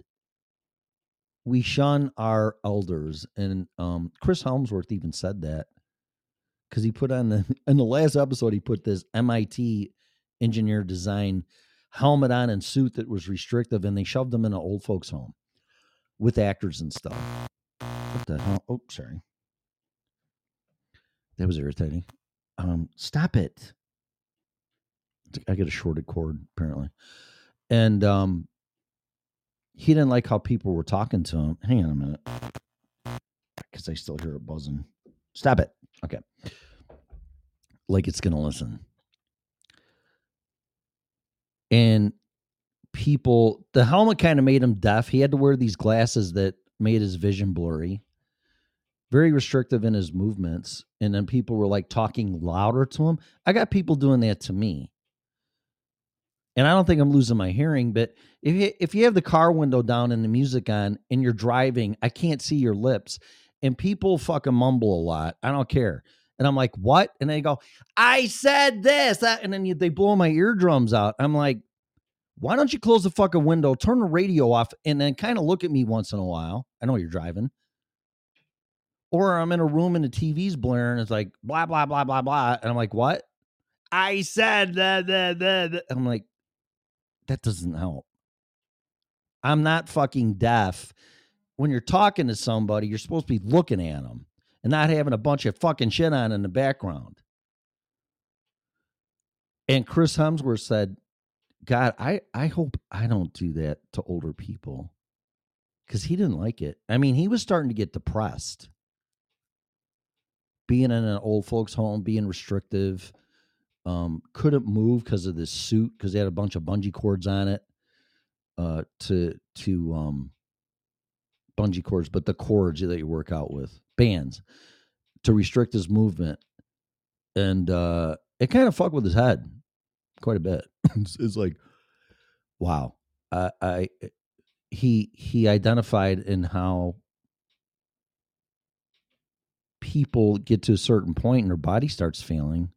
We shun our elders. And um, Chris Hemsworth even said that because he put on the, <laughs> in the last episode, he put this MIT engineer design helmet on and suit that was restrictive, and they shoved him in an old folks' home with actors and stuff. What the hell? Oh, sorry. That was irritating. Um, stop it. I get a shorted cord apparently, and um, he didn't like how people were talking to him. Hang on a minute, because I still hear it buzzing. Stop it. Okay, like it's gonna listen. And people the helmet kind of made him deaf. He had to wear these glasses that made his vision blurry very restrictive in his movements. And then people were like talking louder to him. I got people doing that to me. And i don't think i'm losing my hearing but if you, if you have the car window down and the music on and you're driving i can't see your lips and people fucking mumble a lot i don't care and I'm like, what? And they go, I said this. That, and then they blow my eardrums out. I'm like, why don't you close the fucking window, turn the radio off, and then kind of look at me once in a while? I know you're driving. Or I'm in a room and the TV's blaring. It's like blah, blah, blah, blah, blah. And I'm like, what? I said that, that, that. I'm like, that doesn't help. I'm not fucking deaf. When you're talking to somebody, you're supposed to be looking at them and not having a bunch of fucking shit on in the background. And Chris Hemsworth said, God, I, I hope I don't do that to older people because he didn't like it. I mean, he was starting to get depressed being in an old folks' home, being restrictive, um, couldn't move because of this suit because they had a bunch of bungee cords on it uh, to to um, bungee cords, but the cords that you work out with, bands, to restrict his movement. And uh, it kind of fucked with his head quite a bit. <laughs> it's, it's like, wow. I, I he he identified in how people get to a certain point and their body starts failing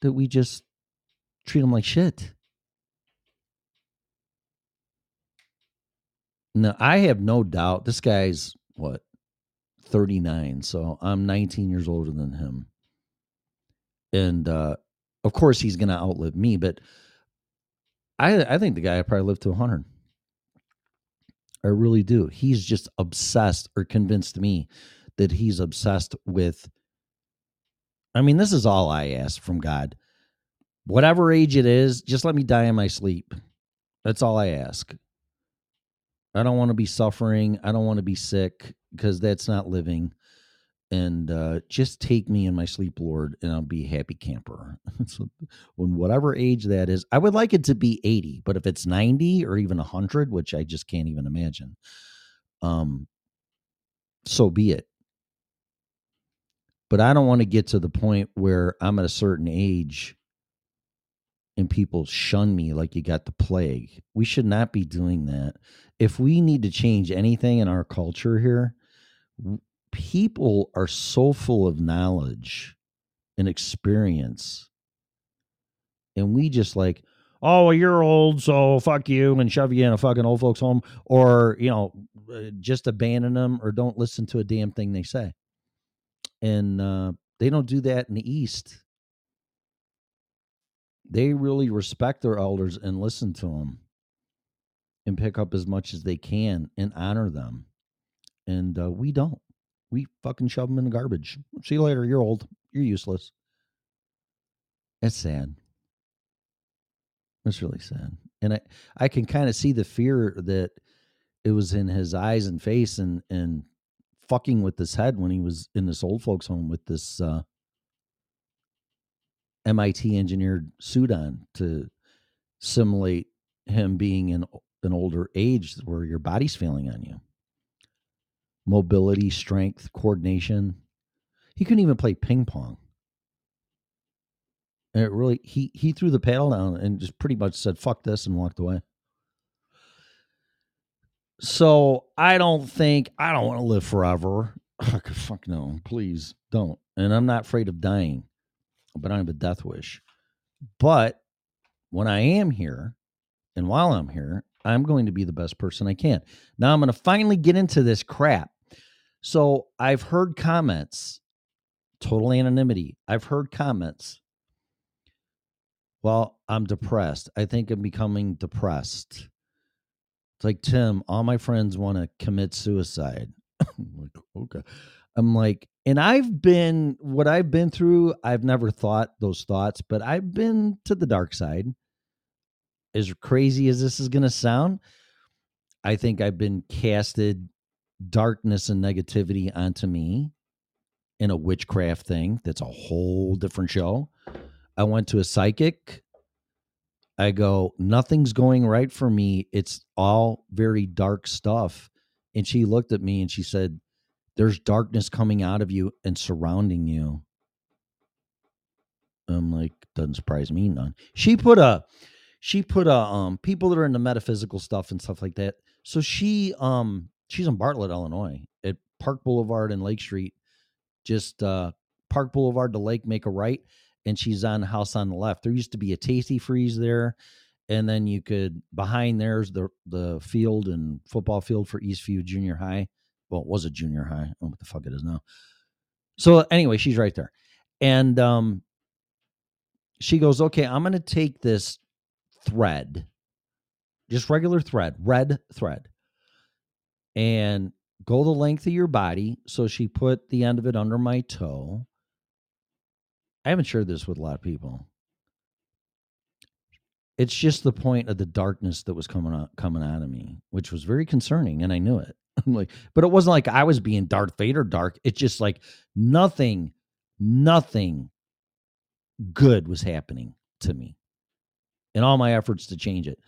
that we just treat them like shit. No, I have no doubt this guy's what 39, so I'm 19 years older than him. And uh of course he's going to outlive me, but I I think the guy probably lived to 100. I really do. He's just obsessed or convinced me that he's obsessed with I mean, this is all I ask from God. Whatever age it is, just let me die in my sleep. That's all I ask. I don't want to be suffering. I don't want to be sick because that's not living. And uh, just take me in my sleep, Lord, and I'll be a happy camper. <laughs> so when whatever age that is, I would like it to be 80, but if it's 90 or even 100, which I just can't even imagine, um, so be it. But I don't want to get to the point where I'm at a certain age and people shun me like you got the plague. We should not be doing that. If we need to change anything in our culture here, people are so full of knowledge and experience. And we just like, oh, well, you're old, so fuck you and shove you in a fucking old folks home, or, you know, uh, just abandon them or don't listen to a damn thing they say. And uh, they don't do that in the East they really respect their elders and listen to them and pick up as much as they can and honor them. And uh, we don't. We fucking shove them in the garbage. See you later. You're old. You're useless. It's sad. It's really sad. And I, I can kind of see the fear that it was in his eyes and face and, and fucking with his head when he was in this old folks home with this uh, MIT engineered suit on to simulate him being in an older age where your body's failing on you. Mobility, strength, coordination. He couldn't even play ping pong. And it really he he threw the paddle down and just pretty much said fuck this and walked away. So I don't think I don't want to live forever. <sighs> fuck no, please don't. And I'm not afraid of dying but I have a death wish. But when I am here, and while I'm here, I'm going to be the best person I can. Now I'm going to finally get into this crap. So I've heard comments, total anonymity. I've heard comments. Well, I'm depressed. I think I'm becoming depressed. It's like, Tim, all my friends want to commit suicide. <coughs> like, okay. I'm like, and I've been what I've been through, I've never thought those thoughts, but I've been to the dark side. As crazy as this is going to sound, I think I've been casted darkness and negativity onto me in a witchcraft thing. That's a whole different show. I went to a psychic. I go, nothing's going right for me. It's all very dark stuff. And she looked at me and she said, there's darkness coming out of you and surrounding you. I'm like, doesn't surprise me none. She put a she put a um people that are into metaphysical stuff and stuff like that. So she um she's in Bartlett, Illinois, at Park Boulevard and Lake Street. Just uh Park Boulevard to Lake, make a right, and she's on the house on the left. There used to be a Tastee-Freez there, and then you could behind there's the the field and football field for Eastview Junior High well, it was a junior high. I don't know what the fuck it is now. So anyway, she's right there. And um she goes, Okay, I'm gonna take this thread, just regular thread, red thread, and go the length of your body. So she put the end of it under my toe. I haven't shared this with a lot of people. It's just the point of the darkness that was coming out coming out of me, which was very concerning, and I knew it. <laughs> I'm like, but it wasn't like I was being Darth Vader dark. It's just like nothing, nothing good was happening to me in all my efforts to change it.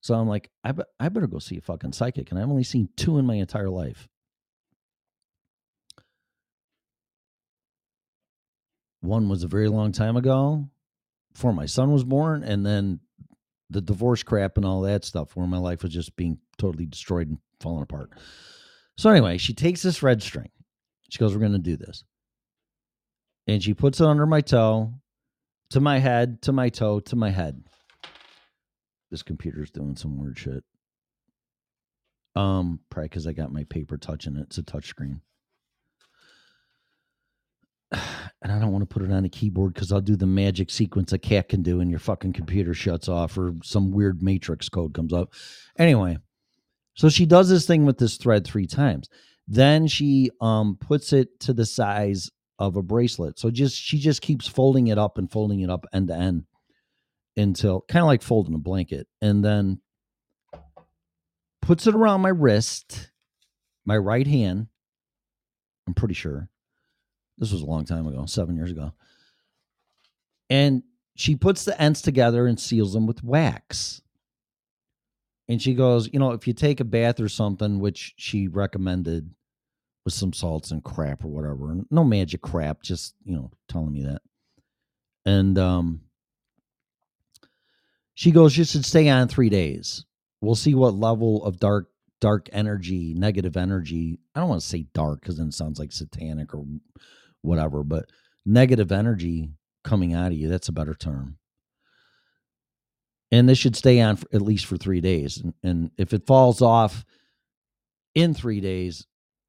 So I'm like, I, be- I better go see a fucking psychic. And I've only seen two in my entire life. One was a very long time ago before my son was born. And then the divorce crap and all that stuff where my life was just being totally destroyed and falling apart. So anyway, she takes this red string. She goes, We're going to do this. And she puts it under my toe, to my head, to my toe, to my head. This computer's doing some weird shit. Um, probably because I got my paper touching it. It's a touch screen. <sighs> And I don't want to put it on a keyboard because I'll do the magic sequence a cat can do and your fucking computer shuts off or some weird matrix code comes up. Anyway, so she does this thing with this thread three times. Then she um puts it to the size of a bracelet. So just she just keeps folding it up and folding it up end to end until kind of like folding a blanket. And then puts it around my wrist, my right hand. I'm pretty sure. This was a long time ago, seven years ago. And she puts the ends together and seals them with wax. And she goes, you know, if you take a bath or something, which she recommended with some salts and crap or whatever, no magic crap, just, you know, telling me that. And um she goes, you should stay on three days we'll see what level of dark dark energy, negative energy. I don't want to say dark because then it sounds like satanic or whatever, but negative energy coming out of you. That's a better term. And this should stay on at least for three days. And, and if it falls off in three days,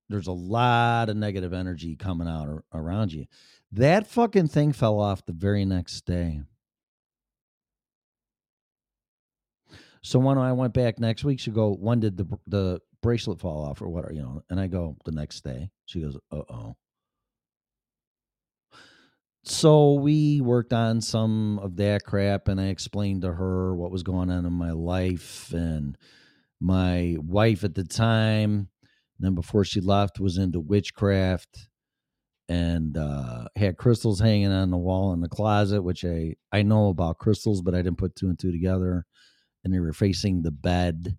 there's a lot of negative energy coming out around you. That fucking thing fell off the very next day. So when I went back next week, she go, "When did the the bracelet fall off, or what? You know?" And I go, "The next day." She goes, "Uh oh." So we worked on some of that crap, and I explained to her what was going on in my life, and my wife at the time, then before she left, was into witchcraft and uh, had crystals hanging on the wall in the closet, which I I know about crystals, but I didn't put two and two together and they were facing the bed.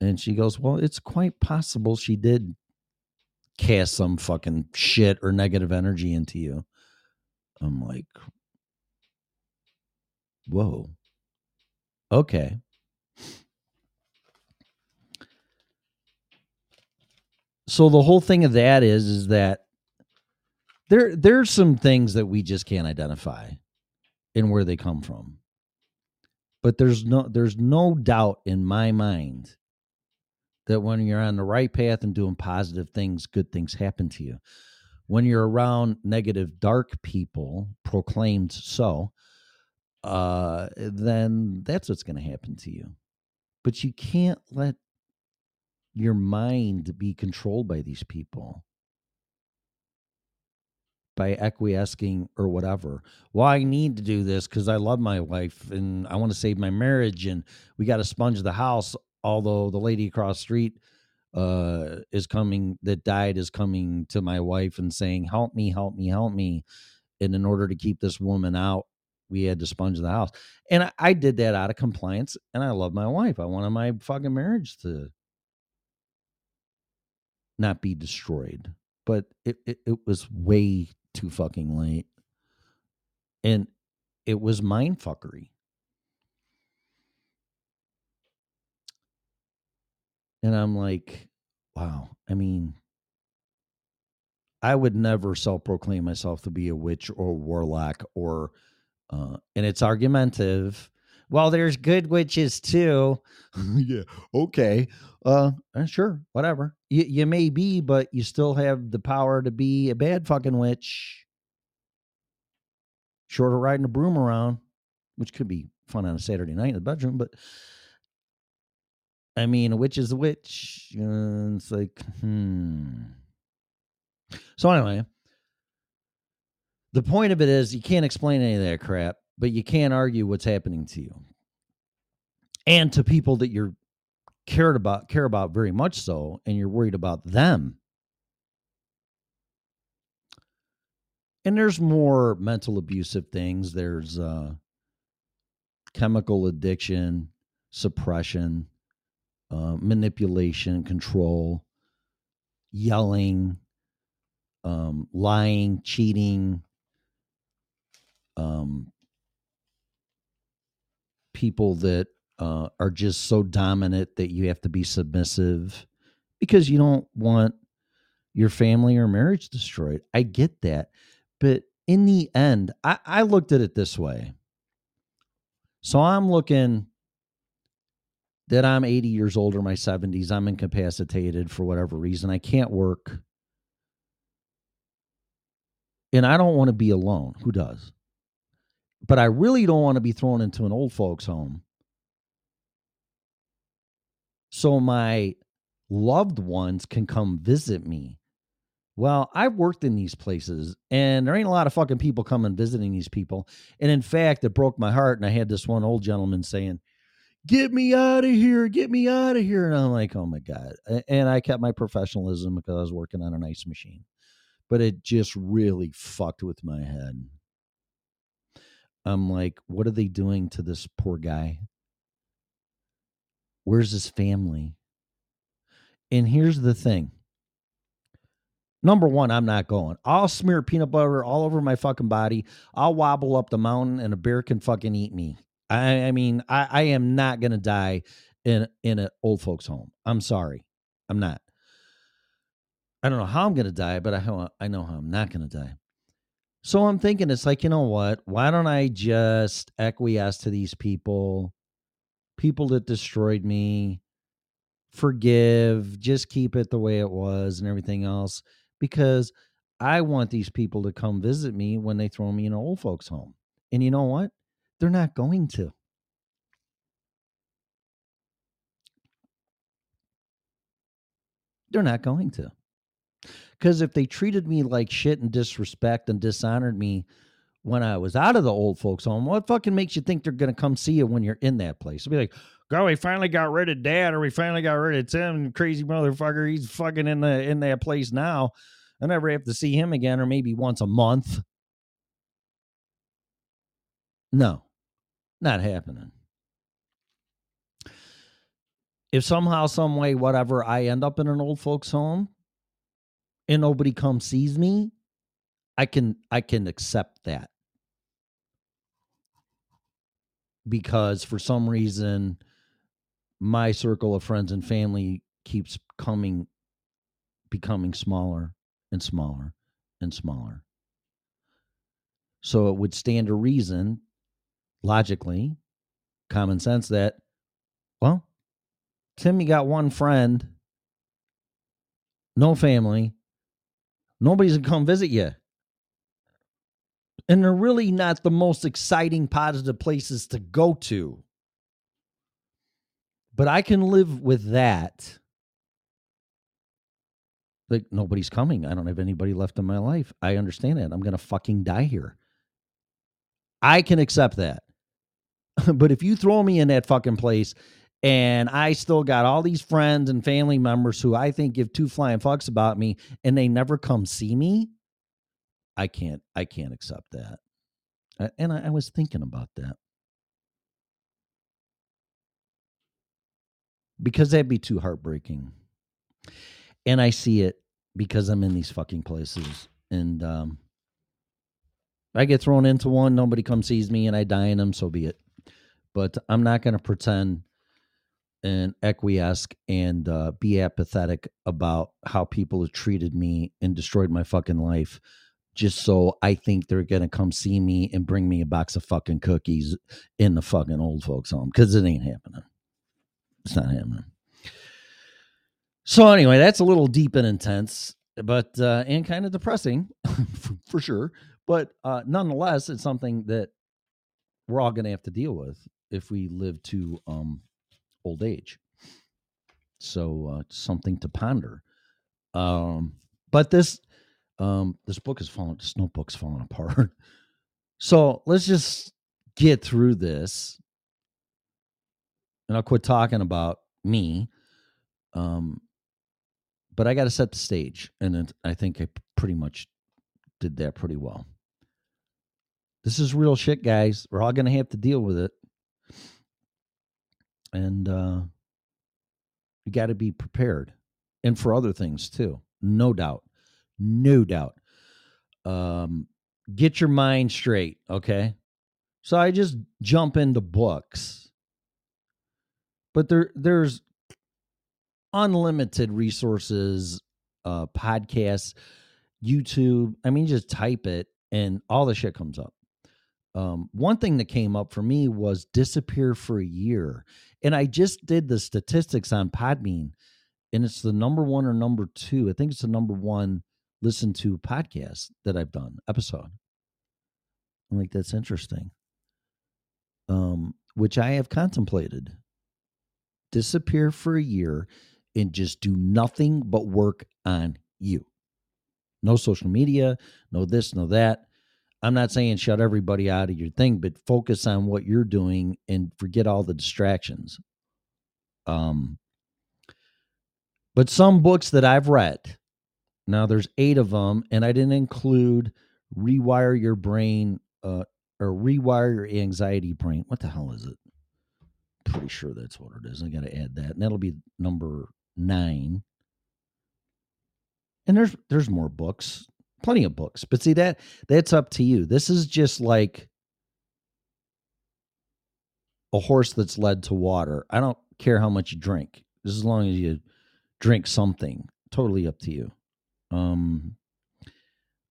And she goes, Well, it's quite possible she did cast some fucking shit or negative energy into you. I'm like, Whoa. Okay. So the whole thing of that is is that there there's some things that we just can't identify and where they come from but there's no there's no doubt in my mind that when you're on the right path and doing positive things good things happen to you. When you're around negative dark people proclaimed so uh then that's what's going to happen to you. But you can't let your mind be controlled by these people by acquiescing or whatever. Well, I need to do this because I love my wife and I want to save my marriage and we got to sponge the house. Although the lady across the street uh, is coming, that died is coming to my wife and saying, Help me, help me, help me. And in order to keep this woman out, we had to sponge the house. And I, I did that out of compliance. And I love my wife. I wanted my fucking marriage to not be destroyed. But it, it, it was way too fucking late. And it was mind fuckery. And I'm like, wow. I mean, I would never self proclaim myself to be a witch or a warlock or, uh, and it's argumentative. Well, there's good witches too. <laughs> yeah. Okay. Uh, uh, sure. Whatever. You, you may be, but you still have the power to be a bad fucking witch. Short of riding a broom around, which could be fun on a Saturday night in the bedroom, but I mean, a witch is a witch. Uh, it's like, hmm. So anyway, the point of it is you can't explain any of that crap, but you can't argue what's happening to you and to people that you're cared about care about very much so and you're worried about them. And there's more mental abusive things. There's uh chemical addiction suppression uh, manipulation control yelling um lying cheating um, people that uh, are just so dominant that you have to be submissive because you don't want your family or marriage destroyed. I get that. But in the end, I, I looked at it this way. So I'm looking that I'm 80 years old or my 70s. I'm incapacitated for whatever reason. I can't work. And I don't want to be alone. Who does? But I really don't want to be thrown into an old folks' home. So my loved ones can come visit me. Well, I've worked in these places and there ain't a lot of fucking people coming visiting these people. And in fact, it broke my heart. And I had this one old gentleman saying, Get me out of here, get me out of here. And I'm like, Oh my God. And I kept my professionalism because I was working on an ice machine. But it just really fucked with my head. I'm like, what are they doing to this poor guy? Where's his family? And here's the thing. Number one, I'm not going. I'll smear peanut butter all over my fucking body. I'll wobble up the mountain and a bear can fucking eat me. I, I mean, I, I am not gonna die in in an old folks home. I'm sorry. I'm not. I don't know how I'm gonna die, but I I know how I'm not gonna die. So I'm thinking it's like, you know what? Why don't I just acquiesce to these people, people that destroyed me, forgive, just keep it the way it was and everything else because I want these people to come visit me when they throw me in an old folks home. And you know what? They're not going to. They're not going to. Because if they treated me like shit and disrespect and dishonored me when I was out of the old folks' home, what fucking makes you think they're going to come see you when you're in that place? They'll be like, "God, we finally got rid of Dad, or we finally got rid of Tim, crazy motherfucker. He's fucking in the in that place now. I never have to see him again, or maybe once a month." No, not happening. If somehow, some way, whatever, I end up in an old folks' home, and nobody comes sees me, I can I can accept that. Because for some reason my circle of friends and family keeps coming becoming smaller and smaller and smaller. So it would stand to reason logically, common sense that well, Timmy got one friend, no family, Nobody's gonna come visit you. And they're really not the most exciting, positive places to go to. But I can live with that. Like nobody's coming. I don't have anybody left in my life. I understand that. I'm gonna fucking die here. I can accept that. <laughs> but if you throw me in that fucking place and I still got all these friends and family members who I think give two flying fucks about me and they never come see me. I can't I can't accept that. And I, I was thinking about that. Because that'd be too heartbreaking. And I see it because I'm in these fucking places. And um I get thrown into one, nobody comes sees me and I die in them, so be it. But I'm not gonna pretend and acquiesce and uh, be apathetic about how people have treated me and destroyed my fucking life just so I think they're gonna come see me and bring me a box of fucking cookies in the fucking old folks home because it ain't happening. It's not happening. So anyway, that's a little deep and intense, but uh, and kind of depressing <laughs> for, sure. But uh, nonetheless, it's something that we're all gonna have to deal with if we live to um, old age. So uh, something to ponder. Um, but this um, this book is falling. This notebook's falling <laughs> apart. so let's just get through this, and I'll quit talking about me. Um, but I got to set the stage, and it, I think I pretty much did that pretty well. This is real shit, guys. We're all going to have to deal with it and uh, you got to be prepared, and for other things too, no doubt, no doubt. Um, get your mind straight, okay? So I just jump into books. But there there's unlimited resources, uh podcasts, YouTube. I mean, just type it and all the shit comes up. Um, one thing that came up for me was disappear for a year. And I just did the statistics on Podbean, and it's the number one or number two. I think it's the number one listen to podcasts that I've done episode. I'm like, that's interesting. Um, which I have contemplated. Disappear for a year and just do nothing but work on you. No social media, no this, no that. I'm not saying shut everybody out of your thing, but focus on what you're doing and forget all the distractions. Um, but some books that I've read, now there's eight of them, and I didn't include Rewire Your Brain uh, or Rewire Your Anxiety Brain. What the hell is it? Pretty sure that's what it is. I got to add that, and that'll be number nine. And there's there's more books plenty of books. But see that that's up to you. This is just like a horse that's led to water. I don't care how much you drink, as long as you drink something. Totally up to you. Um,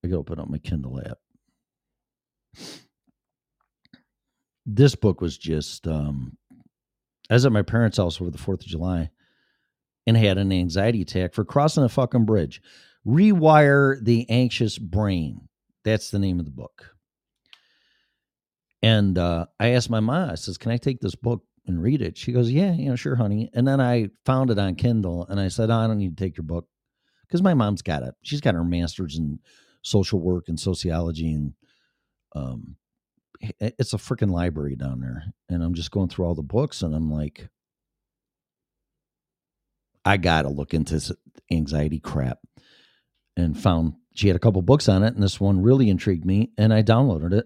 I gotta open up my Kindle app. This book was just um, I was at my parents' house over the Fourth of July and had an anxiety attack for crossing a fucking bridge. Rewire the Anxious Brain. That's the name of the book. And uh, I asked my mom, I says, Can I take this book and read it? She goes, Yeah, you know, sure, honey. And then I found it on Kindle and I said, oh, I don't need to take your book because my mom's got it. She's got her master's in social work and sociology. And um, it's a freaking library down there. And I'm just going through all the books and I'm like, I got to look into anxiety crap and found she had a couple books on it and this one really intrigued me and I downloaded it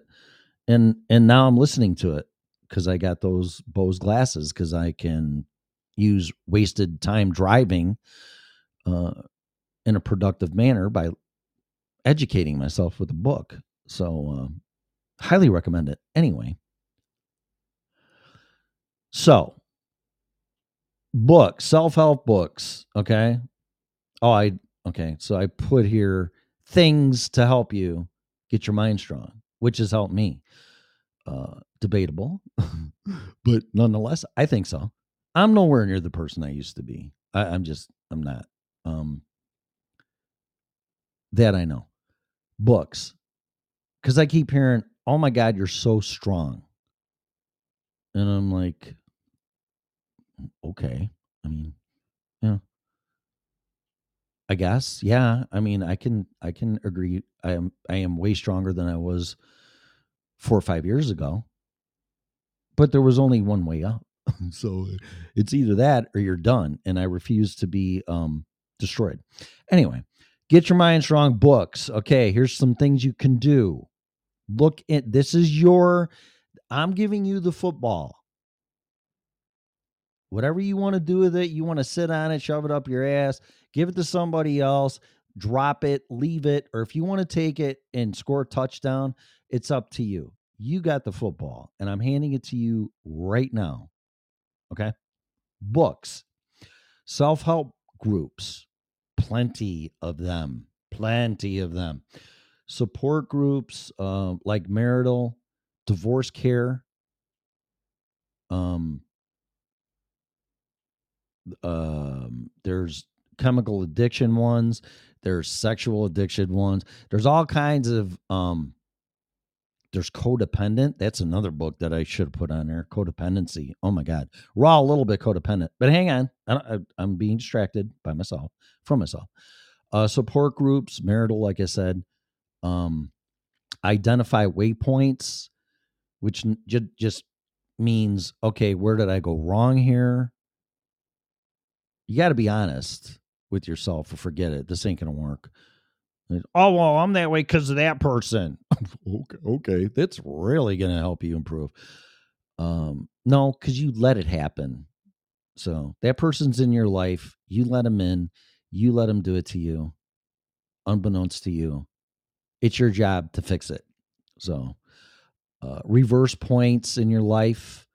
and and now I'm listening to it because I got those Bose glasses because I can use wasted time driving uh, in a productive manner by educating myself with a book. So, uh, highly recommend it. Anyway, so books, self help books. Okay. Oh, I Okay, so I put here things to help you get your mind strong, which has helped me. Uh, debatable, <laughs> but nonetheless, I think so. I'm nowhere near the person I used to be. I, I'm just, I'm not. Um, that I know. Books, because I keep hearing, "Oh my God, you're so strong," and I'm like, okay. I mean, yeah, I guess. Yeah. I mean, I can I can agree. I am I am way stronger than I was four or five years ago. But there was only one way up. <laughs> so it's either that or you're done. And I refuse to be um destroyed. Anyway, get your mind strong books. Okay, here's some things you can do. Look at this is your I'm giving you the football whatever you want to do with it, you want to sit on it, shove it up your ass, give it to somebody else, drop it, leave it, or if you want to take it and score a touchdown, it's up to you. You got the football, and I'm handing it to you right now. Okay. Books, self help groups, plenty of them, plenty of them. Support groups uh, like marital, divorce care, um, um, there's chemical addiction ones there's sexual addiction ones there's all kinds of um there's codependent. That's another book that i should have put on there codependency. Oh my god. We're all a little bit codependent. But hang on. I, am being distracted by myself from myself. Uh support groups marital like i said um identify waypoints which j- just means okay where did i go wrong here? You got to be honest with yourself or forget it. This ain't going to work. Oh, well, I'm that way because of that person. <laughs> okay, okay. That's really going to help you improve. Um, no, because you let it happen. So that person's in your life. You let them in. You let them do it to you, unbeknownst to you. It's your job to fix it. So, uh, reverse points in your life,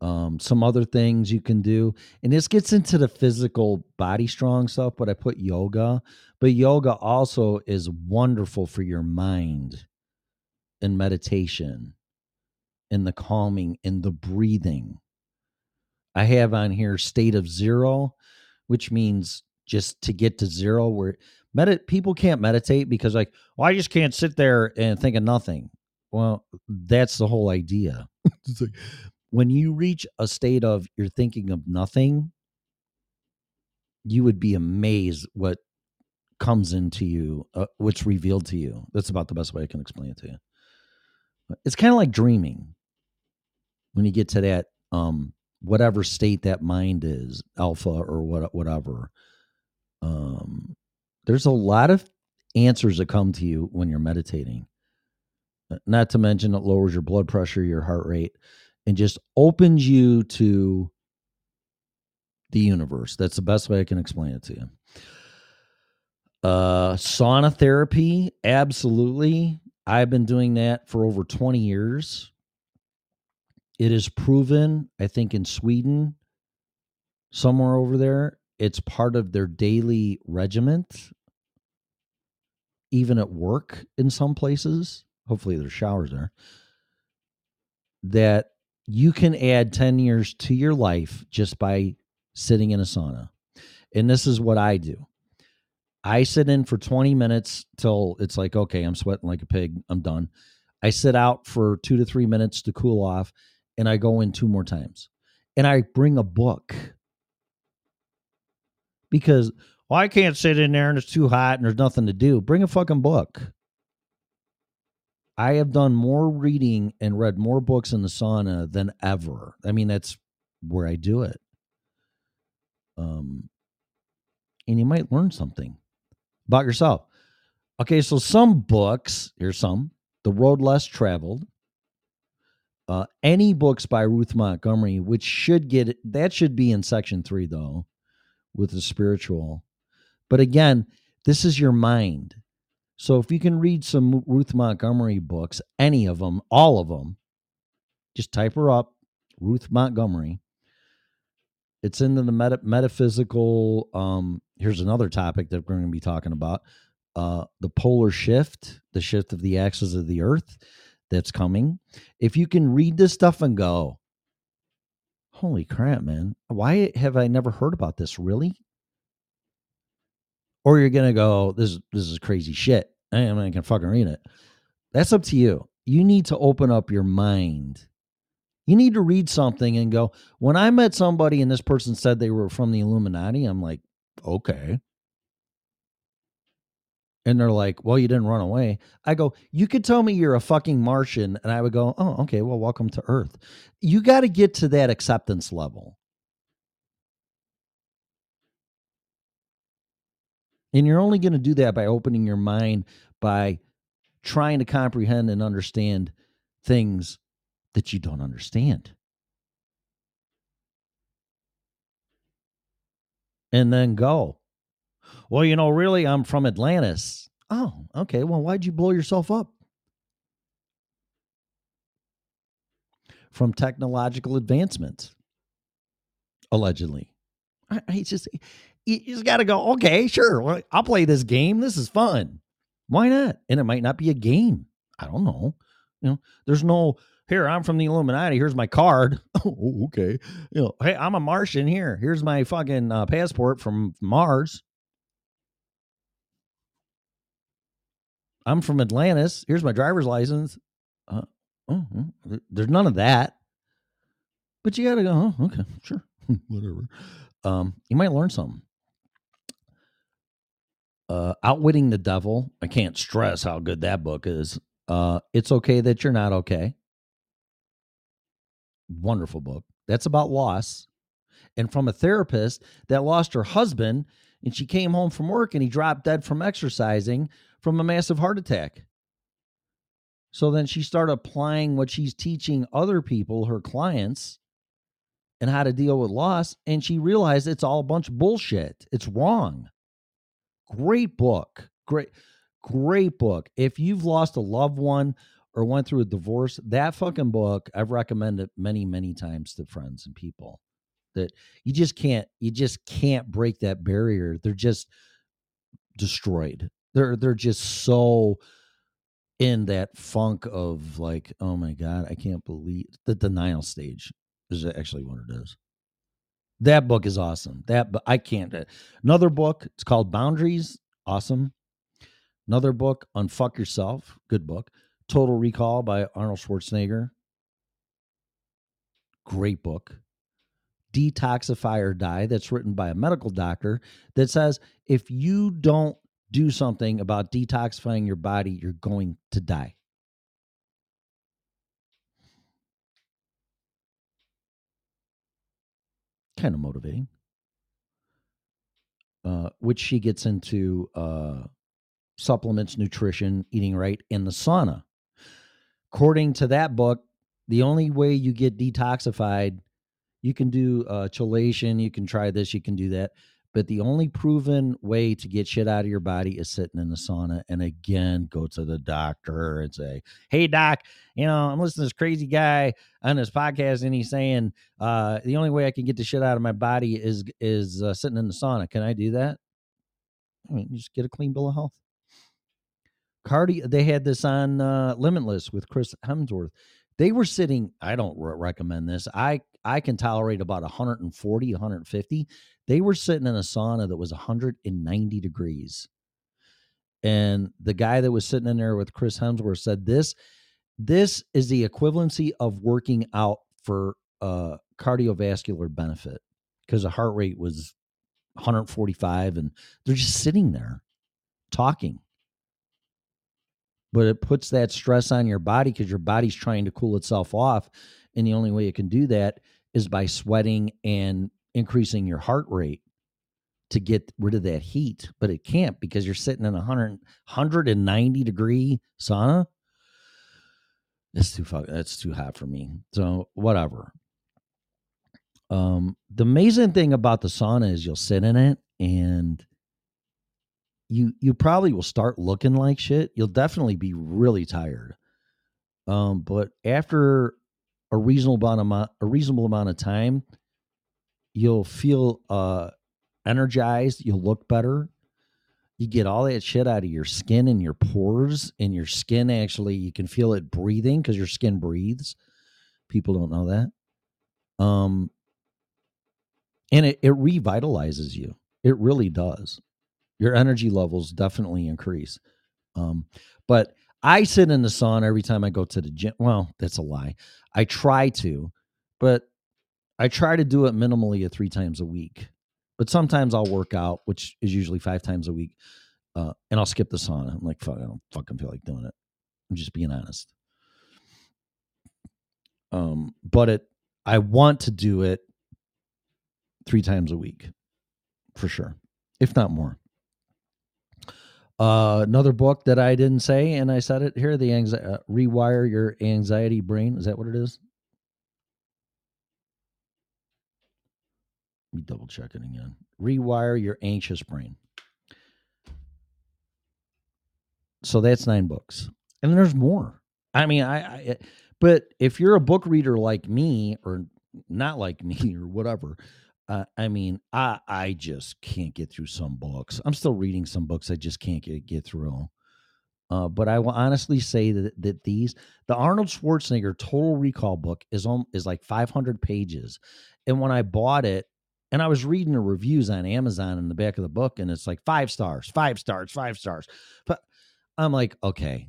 um, some other things you can do. And this gets into the physical body strong stuff, but I put yoga. But yoga also is wonderful for your mind and meditation and the calming and the breathing. I have on here state of zero, which means just to get to zero where medit people can't meditate because like, well, I just can't sit there and think of nothing. Well, that's the whole idea. <laughs> it's like when you reach a state of you're thinking of nothing, you would be amazed what comes into you, uh, what's revealed to you. That's about the best way I can explain it to you. It's kind of like dreaming when you get to that um whatever state that mind is, alpha or what whatever. Um there's a lot of answers that come to you when you're meditating. Uh, not to mention it lowers your blood pressure, your heart rate, and just opens you to the universe. That's the best way I can explain it to you. Uh, sauna therapy, absolutely. I've been doing that for over 20 years. It is proven, I think, in Sweden, somewhere over there, it's part of their daily regiment, even at work in some places. Hopefully, there's showers there. That you can add 10 years to your life just by sitting in a sauna. And this is what I do I sit in for 20 minutes till it's like, okay, I'm sweating like a pig. I'm done. I sit out for two to three minutes to cool off, and I go in two more times. And I bring a book because, well, I can't sit in there and it's too hot and there's nothing to do. Bring a fucking book. I have done more reading and read more books in the sauna than ever. I mean, that's where I do it. Um, and you might learn something about yourself. Okay, so some books, here's some The Road Less Traveled. Uh, any books by Ruth Montgomery, which should get that should be in section three though, with the spiritual. But again, this is your mind. So if you can read some Ruth Montgomery books, any of them, all of them, just type her up, Ruth Montgomery. It's into the meta- metaphysical um, here's another topic that we're going to be talking about uh, the polar shift, the shift of the axis of the earth that's coming. If you can read this stuff and go, holy crap, man, why have I never heard about this? Really? Or you're gonna go, oh, this is this is crazy shit. I am not gonna fucking read it. That's up to you. You need to open up your mind. You need to read something and go, when I met somebody and this person said they were from the Illuminati, I'm like, okay. And they're like, well, you didn't run away. I go, you could tell me you're a fucking Martian. And I would go, oh, okay, well, welcome to Earth. You got to get to that acceptance level. And you're only going to do that by opening your mind, by trying to comprehend and understand things that you don't understand. and then go. Well, you know, really, I'm from Atlantis. Oh, okay. Well, why'd you blow yourself up? From technological advancements, allegedly. I, I just, you just got to go, okay, sure. I'll play this game. This is fun. Why not? And it might not be a game. I don't know. You know, there's no here i'm from the illuminati here's my card <laughs> oh okay you know hey i'm a martian here here's my fucking uh, passport from mars i'm from atlantis here's my driver's license uh, oh, there's none of that but you gotta go oh, okay sure <laughs> whatever um, you might learn something uh, outwitting the devil i can't stress how good that book is uh, it's okay that you're not okay wonderful book. That's about loss. And from a therapist that lost her husband and she came home from work and he dropped dead from exercising from a massive heart attack. So then she started applying what she's teaching other people, her clients, and how to deal with loss. And she realized it's all a bunch of bullshit. It's wrong. Great book. Great, great book. If you've lost a loved one or went through a divorce, that fucking book I've recommended many, many times to friends and people that you just can't you just can't break that barrier. They're just destroyed. They're they're just so in that funk of like, oh my god, I can't believe the denial stage is actually what it is. That book is awesome. That but I can't. Uh, another book. It's called Boundaries. Awesome. Another book, Unfuck Yourself. Good book. Total Recall by Arnold Schwarzenegger. Great book. Detoxify or Die. That's written by a medical doctor that says if you don't do something about detoxifying your body, you're going to die. Kind of motivating. Uh, which she gets into uh, supplements, nutrition, eating right in the sauna. According to that book, the only way you get detoxified, you can do uh, chelation, you can try this, you can do that. But the only proven way to get shit out of your body is sitting in the sauna. And again, go to the doctor and say, Hey, doc, you know, I'm listening to this crazy guy on this podcast and he's saying uh, the only way I can get the shit out of my body is is uh, sitting in the sauna. Can I do that? I mean, just get a clean bill of health. Cardi, they had this on uh, Limitless with Chris Hemsworth. They were sitting. I don't re- recommend this. I I can tolerate about 140, 150. They were sitting in a sauna that was 190 degrees. And the guy that was sitting in there with Chris Hemsworth said this this is the equivalency of working out for uh cardiovascular benefit because the heart rate was 145 and they're just sitting there talking but it puts that stress on your body because your body's trying to cool itself off and the only way it can do that is by sweating and increasing your heart rate to get rid of that heat but it can't because you're sitting in a 100 190 degree sauna it's too fuck that's too hot for me so whatever um the amazing thing about the sauna is you'll sit in it and you you probably will start looking like shit. You'll definitely be really tired. Um, but after a reasonable amount of, a reasonable amount of time, you'll feel uh energized, you'll look better. You get all that shit out of your skin and your pores, and your skin actually you can feel it breathing because your skin breathes. People don't know that. Um and it, it revitalizes you. It really does your energy levels definitely increase. Um, but I sit in the sauna every time I go to the gym. Well, that's a lie. I try to, but I try to do it minimally at three times a week. But sometimes I'll work out, which is usually five times a week, uh, and I'll skip the sauna. I'm like, fuck, I don't fucking feel like doing it. I'm just being honest. Um, but it, I want to do it three times a week, for sure, if not more. Uh, another book that I didn't say, and I said it here: the anxiety, uh, rewire your anxiety brain. Is that what it is? Me double check it again. Rewire your anxious brain. So that's nine books, and there's more. I mean, I, I but if you're a book reader like me, or not like <laughs> me, or whatever, uh, I mean, I I just can't get through some books. I'm still reading some books I just can't get get through. Uh, but I will honestly say that that these the Arnold Schwarzenegger Total Recall book is on is like 500 pages, and when I bought it, and I was reading the reviews on Amazon in the back of the book, and it's like five stars, five stars, five stars. But I'm like, okay,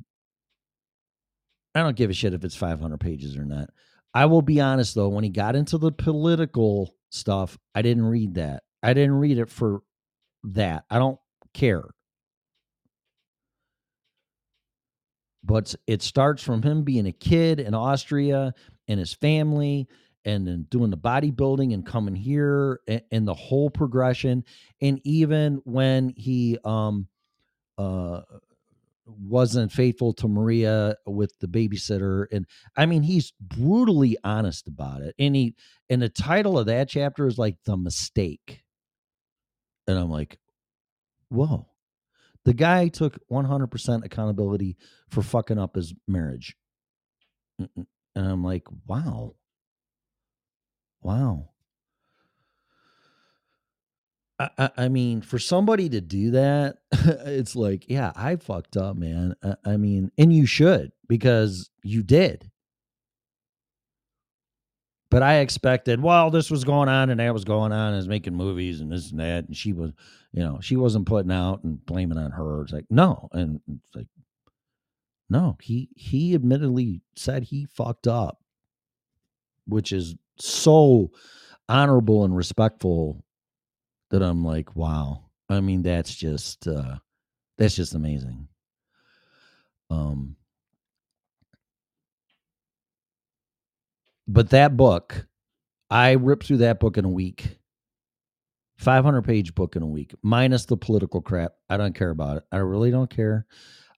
I don't give a shit if it's 500 pages or not. I will be honest though, when he got into the political stuff. I didn't read that. I didn't read it for that. I don't care. But it starts from him being a kid in Austria and his family and then doing the bodybuilding and coming here and, and the whole progression. And even when he um uh wasn't faithful to Maria with the babysitter. And I mean, he's brutally honest about it. And he, and the title of that chapter is like The Mistake. And I'm like, whoa. The guy took 100% accountability for fucking up his marriage. and I'm like, wow, wow. I, I, I mean, for somebody to do that, <laughs> it's like, yeah, I fucked up, man. I, I mean, and you should because you did. But I expected, well, this was going on and that was going on, and was making movies and this and that, and she was, you know, she wasn't putting out and blaming on her. It's like, no, and it's like, no, he he admittedly said he fucked up, which is so honorable and respectful that I'm like, wow. I mean, that's just uh that's just amazing. Um but that book, I ripped through that book in a week. 500 page book in a week, minus the political crap. I don't care about it. I really don't care.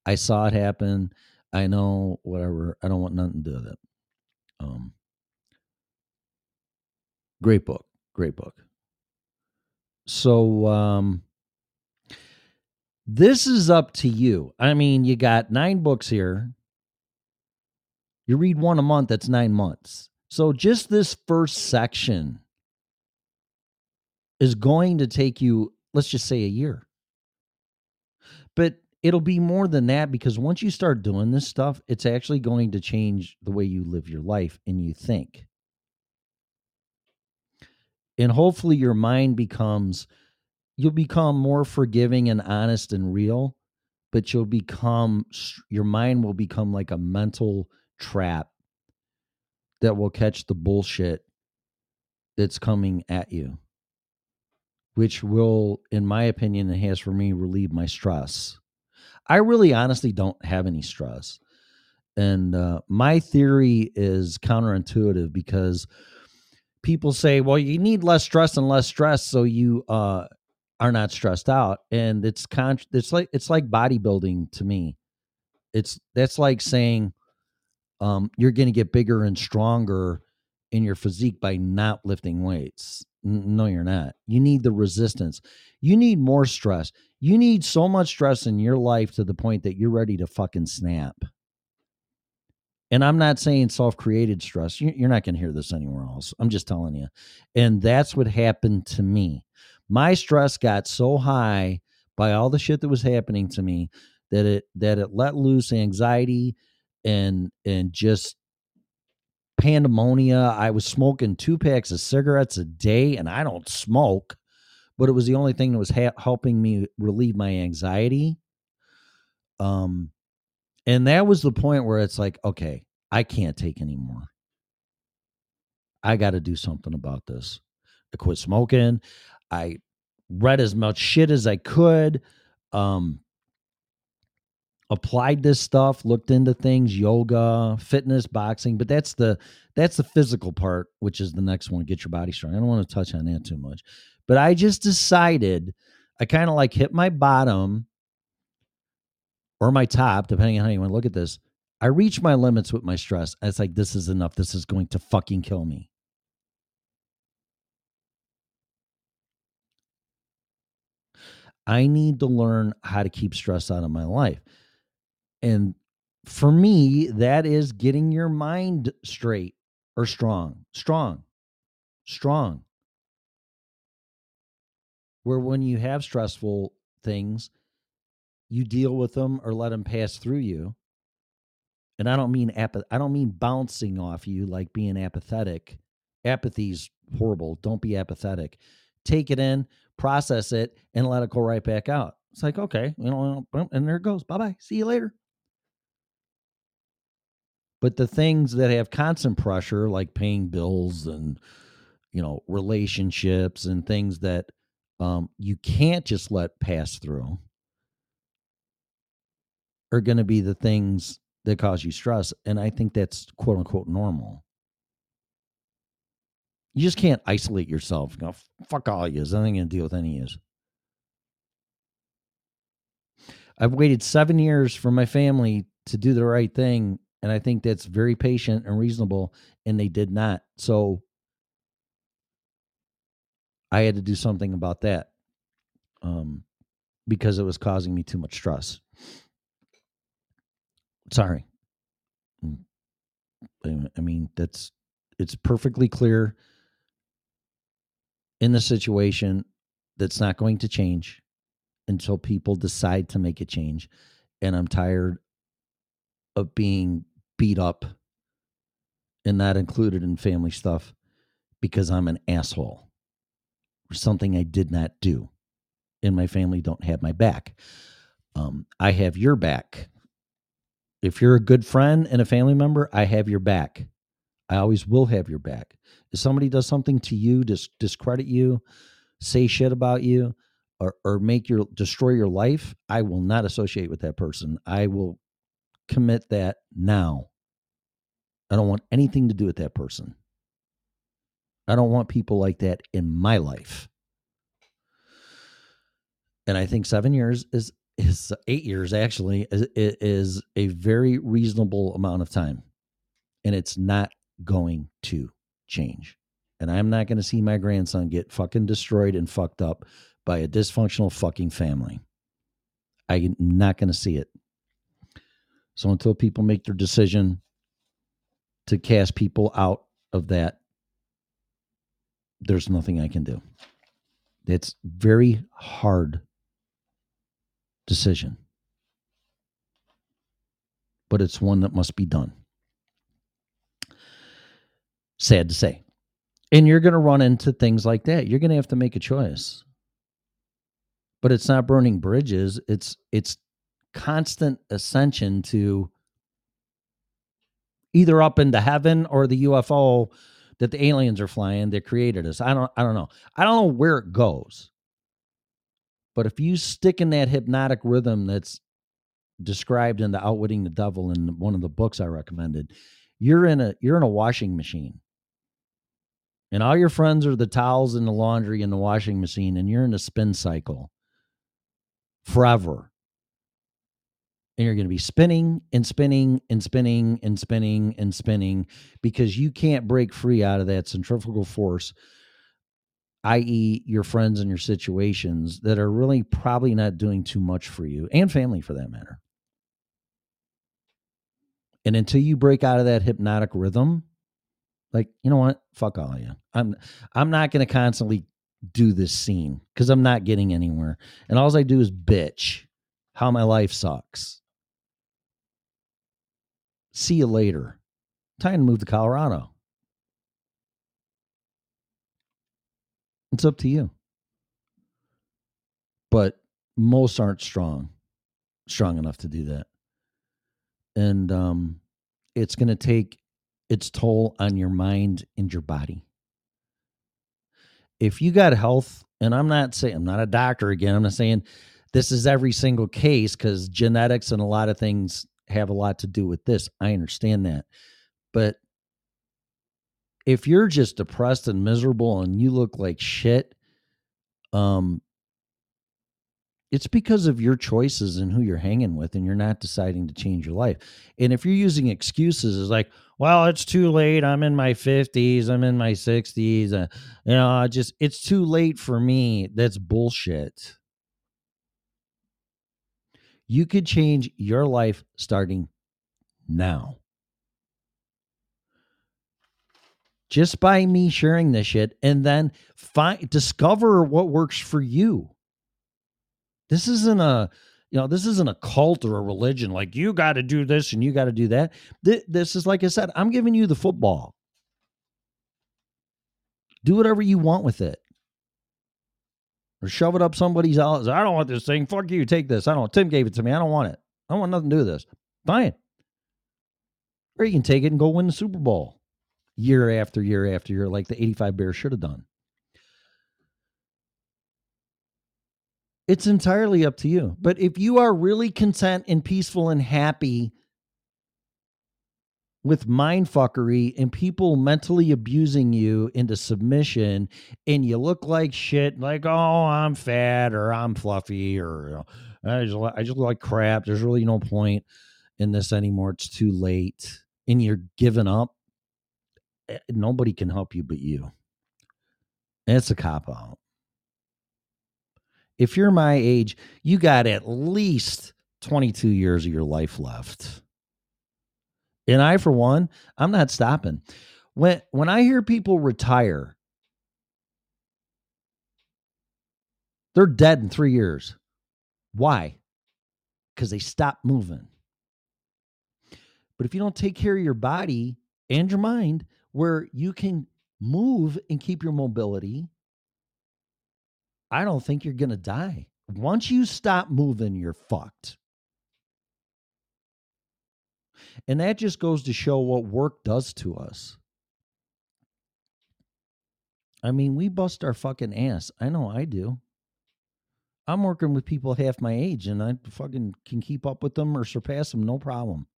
I saw it happen. I know whatever. I don't want nothing to do with it. Um, great book. Great book. So um, this is up to you. I mean, you got nine books here. You read one a month, that's nine months. So just this first section is going to take you, let's just say a year. But it'll be more than that because once you start doing this stuff, it's actually going to change the way you live your life and you think. And hopefully your mind becomes, you'll become more forgiving and honest and real, but you'll become, your mind will become like a mental trap that will catch the bullshit that's coming at you, which will, in my opinion, it has for me relieve my stress. I really honestly don't have any stress. And uh, my theory is counterintuitive because people say, well, you need less stress and less stress so you uh, are not stressed out. And it's con- it's like it's like bodybuilding to me. It's that's like saying um, you're going to get bigger and stronger in your physique by not lifting weights. No, you're not. You need the resistance. You need more stress. You need so much stress in your life to the point that you're ready to fucking snap. And I'm not saying self created stress. You're not going to hear this anywhere else. I'm just telling you. And that's what happened to me. My stress got so high by all the shit that was happening to me that it that it let loose anxiety and and just pandemonia. I was smoking two packs of cigarettes a day, and I don't smoke, but it was the only thing that was ha- helping me relieve my anxiety. Um, and that was the point where it's like, okay, I can't take anymore. I got to do something about this. I quit smoking. I read as much shit as I could. Um, applied this stuff, looked into things, yoga, fitness, boxing, but that's the that's the physical part, which is the next one, get your body strong. I don't want to touch on that too much. But I just decided I kind of like hit my bottom or my top, depending on how you want to look at this. I reach my limits with my stress. It's like this is enough. This is going to fucking kill me. I need to learn how to keep stress out of my life. And for me, that is getting your mind straight or strong, strong, strong. Where when you have stressful things, you deal with them or let them pass through you. And I don't mean apath- I don't mean bouncing off you like being apathetic. Apathy's horrible. Don't be apathetic. Take it in, process it, and let it go right back out. It's like, okay, you know, and there it goes. Bye bye. See you later. But the things that have constant pressure, like paying bills and you know relationships and things that um, you can't just let pass through, are going to be the things that cause you stress. And I think that's quote unquote normal. You just can't isolate yourself. Go, fuck all you. There's nothing going to deal with any of you. I've waited seven years for my family to do the right thing and I think that's very patient and reasonable. And they did not. So I had to do something about that um, because it was causing me too much stress. Sorry. Mm. I mean, that's it's perfectly clear in the situation that's not going to change until people decide to make a change. And I'm tired of being beat up and not included in family stuff because I'm an asshole or something I did not do. And my family don't have my back. Um, I have your back. If you're a good friend and a family member, I have your back. I always will have your back. If somebody does something to you, dis- discredit you, say shit about you, or, or make your destroy your life, I will not associate with that person. I will commit that now. I don't want anything to do with that person. I don't want people like that in my life. And I think seven years is is eight years actually is, is a very reasonable amount of time, and it's not going to change. And I'm not going to see my grandson get fucking destroyed and fucked up by a dysfunctional fucking family. I'm not going to see it. So until people make their decision to cast people out of that, there's nothing I can do. It's very hard decision. But it's one that must be done. Sad to say. And you're going to run into things like that. You're going to have to make a choice. But it's not burning bridges. It's it's constant ascension to either up into heaven or the UFO that the aliens are flying that created us. I don't I don't know. I don't know where it goes. But if you stick in that hypnotic rhythm that's described in the Outwitting the Devil in one of the books I recommended, you're in a you're in a washing machine and all your friends are the towels and the laundry and the washing machine, and you're in a spin cycle forever. And you're going to be spinning and spinning and spinning and spinning and spinning because you can't break free out of that centrifugal force, i.e., your friends and your situations that are really probably not doing too much for you and family for that matter. And until you break out of that hypnotic rhythm, like, you know what? Fuck all of you. I'm I'm not gonna constantly do this scene because I'm not getting anywhere. And all I do is bitch how my life sucks. See you later. Time to move to Colorado. It's up to you. But most aren't strong, strong enough to do that. And um, it's going to take its toll on your mind and your body. If you got health, and I'm not saying I'm not a doctor again, I'm not saying this is every single case because genetics and a lot of things have a lot to do with this. I understand that. But if you're just depressed and miserable and you look like shit, um, it's because of your choices and who you're hanging with and you're not deciding to change your life. And if you're using excuses it's like well it's too late. I'm in my 50s i'm in my 60s uh, you know I just it's too late for me. That's bullshit. You could change your life starting now just by me sharing this shit and then find discover what works for you. This isn't a you know this isn't a cult or a religion like you got to do this and you got to do that. This is like i said i'm giving you the football. Do whatever you want with it. Or shove it up somebody's else i don't want this thing. Fuck you. Take this. I don't tim gave it to me. I don't want it. I don't want nothing to do with this. Fine. Or you can take it and go win the super bowl year after year after year like the 85 bears should have done It's entirely up to you. But if you are really content and peaceful and happy with mind fuckery and people mentally abusing you into submission and you look like shit, like, oh, I'm fat or I'm fluffy or I, just, I just look like crap. There's really no point in this anymore. It's too late. And you're giving up. Eh, nobody can help you but you. It's a cop out if you're my age, you got at least 22 years of your life left. And I, for one, I'm not stopping. When when I hear people retire, they're dead in three years. Why? Because they stop moving. But if you don't take care of your body and your mind, where you can move and keep your mobility, I don't think you're going to die. Once you stop moving, you're fucked. And that just goes to show what work does to us. I mean, we bust our fucking ass. I know I do. I'm working with people half my age and I fucking can keep up with them or surpass them, no problem.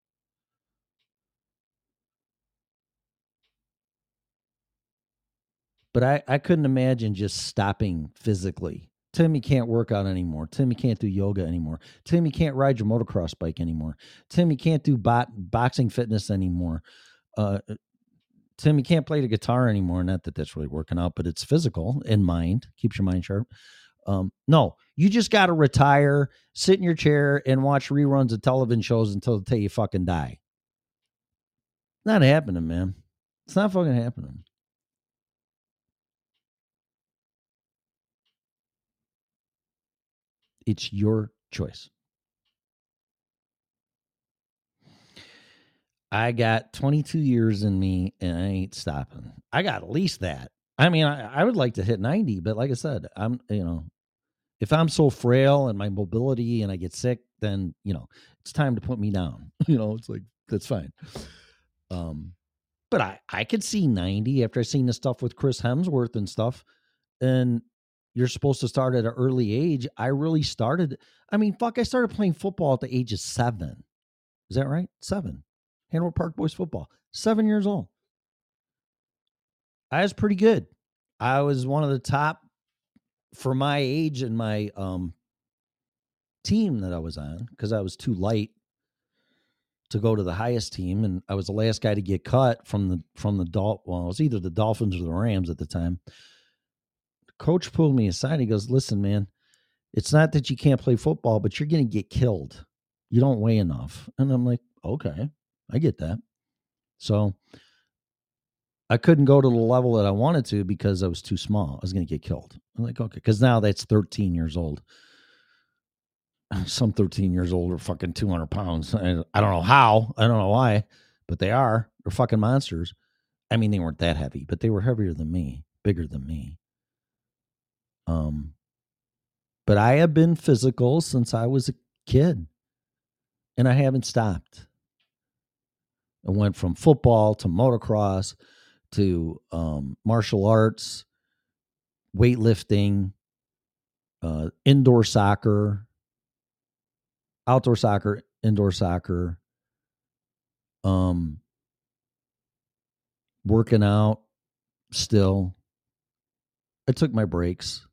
But I, I couldn't imagine just stopping physically. Timmy can't work out anymore. Timmy can't do yoga anymore. Timmy can't ride your motocross bike anymore. Timmy can't do bot, boxing fitness anymore. Uh, Timmy can't play the guitar anymore. Not that that's really working out, but it's physical and mind. Keeps your mind sharp. Um, no, you just got to retire, sit in your chair, and watch reruns of television shows until day you fucking die. Not happening, man. It's not fucking happening. It's your choice. I got 22 years in me and I ain't stopping. I got at least that. I mean, I, I would like to hit 90, but like I said, I'm, you know, if I'm so frail and my mobility and I get sick, then, you know, it's time to put me down. <laughs> you know, it's like, that's fine. Um, but I, I could see 90 after I seen the stuff with Chris Hemsworth and stuff. And you're supposed to start at an early age. I really started. I mean, fuck, I started playing football at the age of seven. Is that right? Seven. Hanover Park Boys football. Seven years old. I was pretty good. I was one of the top for my age and my um team that I was on because I was too light to go to the highest team, and I was the last guy to get cut from the from the Dol. Well, it was either the Dolphins or the Rams at the time coach pulled me aside. He goes, Listen, man, it's not that you can't play football, but you're going to get killed. You don't weigh enough. And I'm like, Okay, I get that. So I couldn't go to the level that I wanted to because I was too small. I was going to get killed. I'm like, okay, because now that's 13 years old. <laughs> Some 13 years old are fucking 200 pounds. I don't know how. I don't know why, but they are. They're fucking monsters. I mean, they weren't that heavy, but they were heavier than me, bigger than me. Um, but I have been physical since I was a kid, and I haven't stopped. I went from football to motocross to um, martial arts, weightlifting, uh, indoor soccer, outdoor soccer, indoor soccer, um, working out still. I took my breaks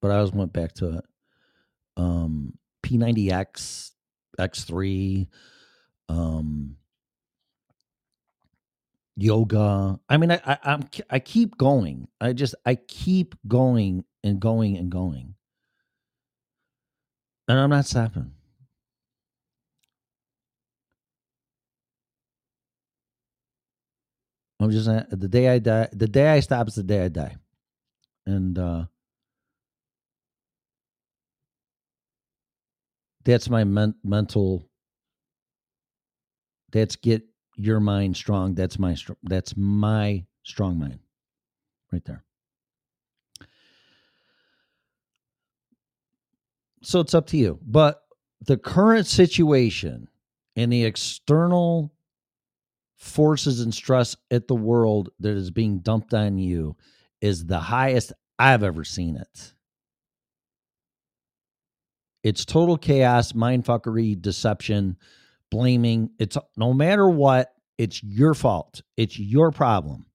but I always went back to it. Um, P90X, X3, um, yoga. I mean, I, I I'm I keep going. I just I keep going and going and going, and I'm not stopping. I'm just the day I die. The day I stop is the day I die, and uh that's my men- mental that's get your mind strong that's my that's my strong mind right there. So it's up to you but the current situation and the external forces and stress at the world that is being dumped on you is the highest i've ever seen it it's total chaos, mindfuckery, deception, blaming. It's no matter what, it's your fault. It's your problem.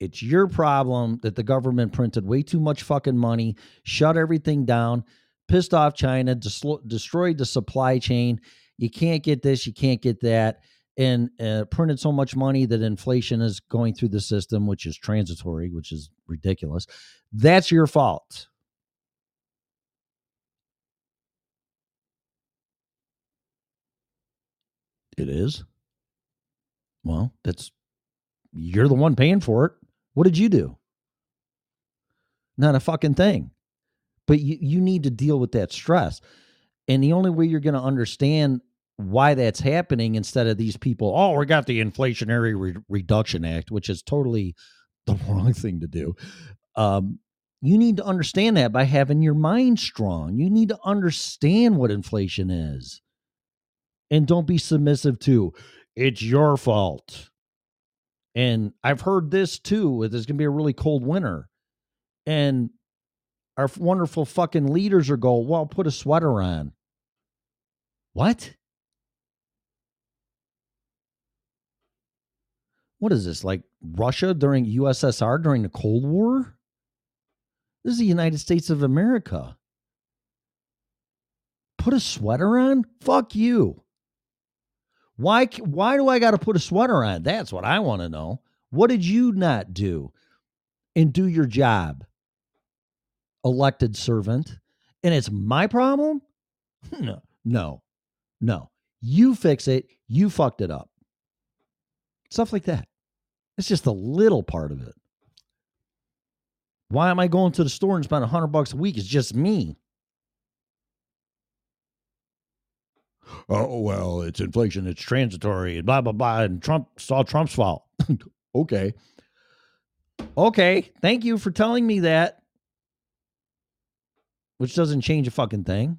It's your problem that the government printed way too much fucking money, shut everything down, pissed off China, destroyed the supply chain. You can't get this, you can't get that, and uh, printed so much money that inflation is going through the system, which is transitory, which is ridiculous. That's your fault. It is. Well, that's you're the one paying for it. What did you do? Not a fucking thing. But you, you need to deal with that stress. And the only way you're going to understand why that's happening instead of these people, oh, we got the Inflationary Re- Reduction Act, which is totally <laughs> the wrong thing to do. Um, you need to understand that by having your mind strong. You need to understand what inflation is. And don't be submissive to it's your fault. And I've heard this too. There's going to be a really cold winter. And our wonderful fucking leaders are going, well, put a sweater on. What? What is this? Like Russia during USSR during the Cold War? This is the United States of America. Put a sweater on? Fuck you. Why why do I got to put a sweater on? That's what I want to know. What did you not do and do your job? Elected servant. And it's my problem? <laughs> No. No. No. You fix it. You fucked it up. Stuff like that. It's just a little part of it. Why am I going to the store and spend a hundred bucks a week? It's just me. Oh well, it's inflation, it's transitory, and blah blah blah, and Trump saw Trump's fault. <laughs> okay. Okay, thank you for telling me that. Which doesn't change a fucking thing.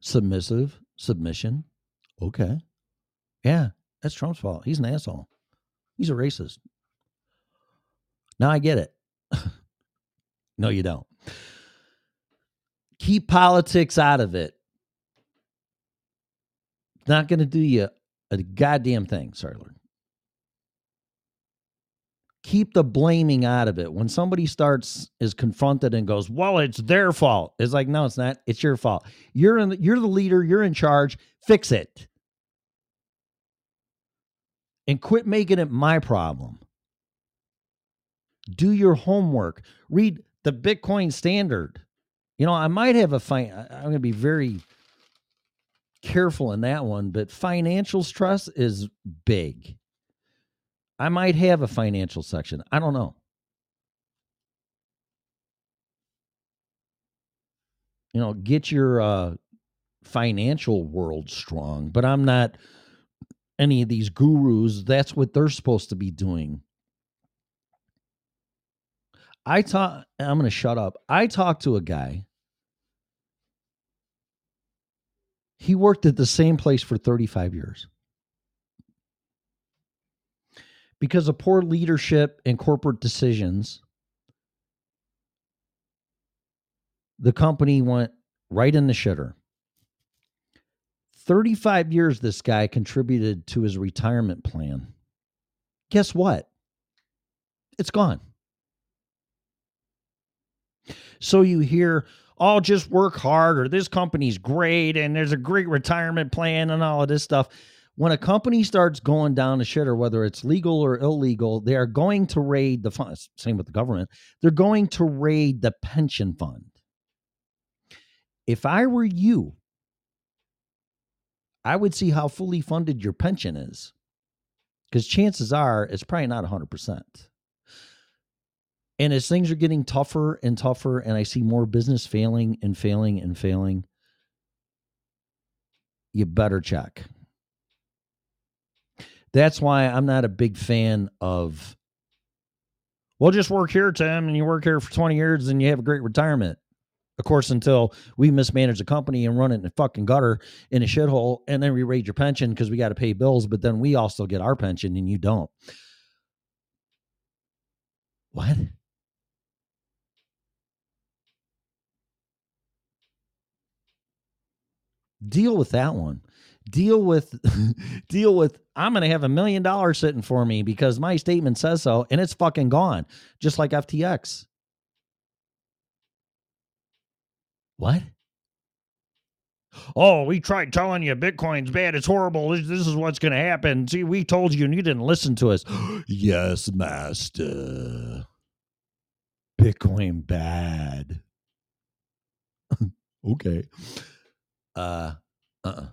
Submissive, submission. Okay. Yeah, that's Trump's fault. He's an asshole. He's a racist. Now I get it. <laughs> no, you don't. Keep politics out of it. It's not going to do you a goddamn thing. Sorry, Lord. Keep the blaming out of it. When somebody starts is confronted and goes, "Well, it's their fault," it's like, no, it's not. It's your fault. You're in. You're the leader. You're in charge. Fix it, and quit making it my problem. Do your homework. Read the Bitcoin Standard. You know, I might have a fine. I'm going to be very careful in that one, but financial stress is big. I might have a financial section. I don't know. You know, get your uh, financial world strong, but I'm not any of these gurus. That's what they're supposed to be doing. I talk. I'm going to shut up. I talked to a guy He worked at the same place for 35 years. Because of poor leadership and corporate decisions, the company went right in the shitter. 35 years this guy contributed to his retirement plan. Guess what? It's gone. So you hear, oh, just work hard or this company's great and there's a great retirement plan and all of this stuff. When a company starts going down the shitter, whether it's legal or illegal, they are going to raid the fund. Same with the government. They're going to raid the pension fund. If I were you, I would see how fully funded your pension is. Because chances are it's probably not 100%. And as things are getting tougher and tougher, and I see more business failing and failing and failing, you better check. That's why I'm not a big fan of, well, just work here, Tim, and you work here for 20 years and you have a great retirement. Of course, until we mismanage the company and run it in a fucking gutter in a shithole, and then we raise your pension because we got to pay bills, but then we also get our pension and you don't. What? Deal with that one. Deal with <laughs> deal with i'm going to have a million dollars sitting for me because my statement says so and it's fucking gone just like ftx what? Oh we tried telling you bitcoin's bad it's horrible this, this is what's going to happen. See we told you and you didn't listen to us. <gasps> Yes master. Bitcoin bad. <laughs> Okay uh, Uh-uh.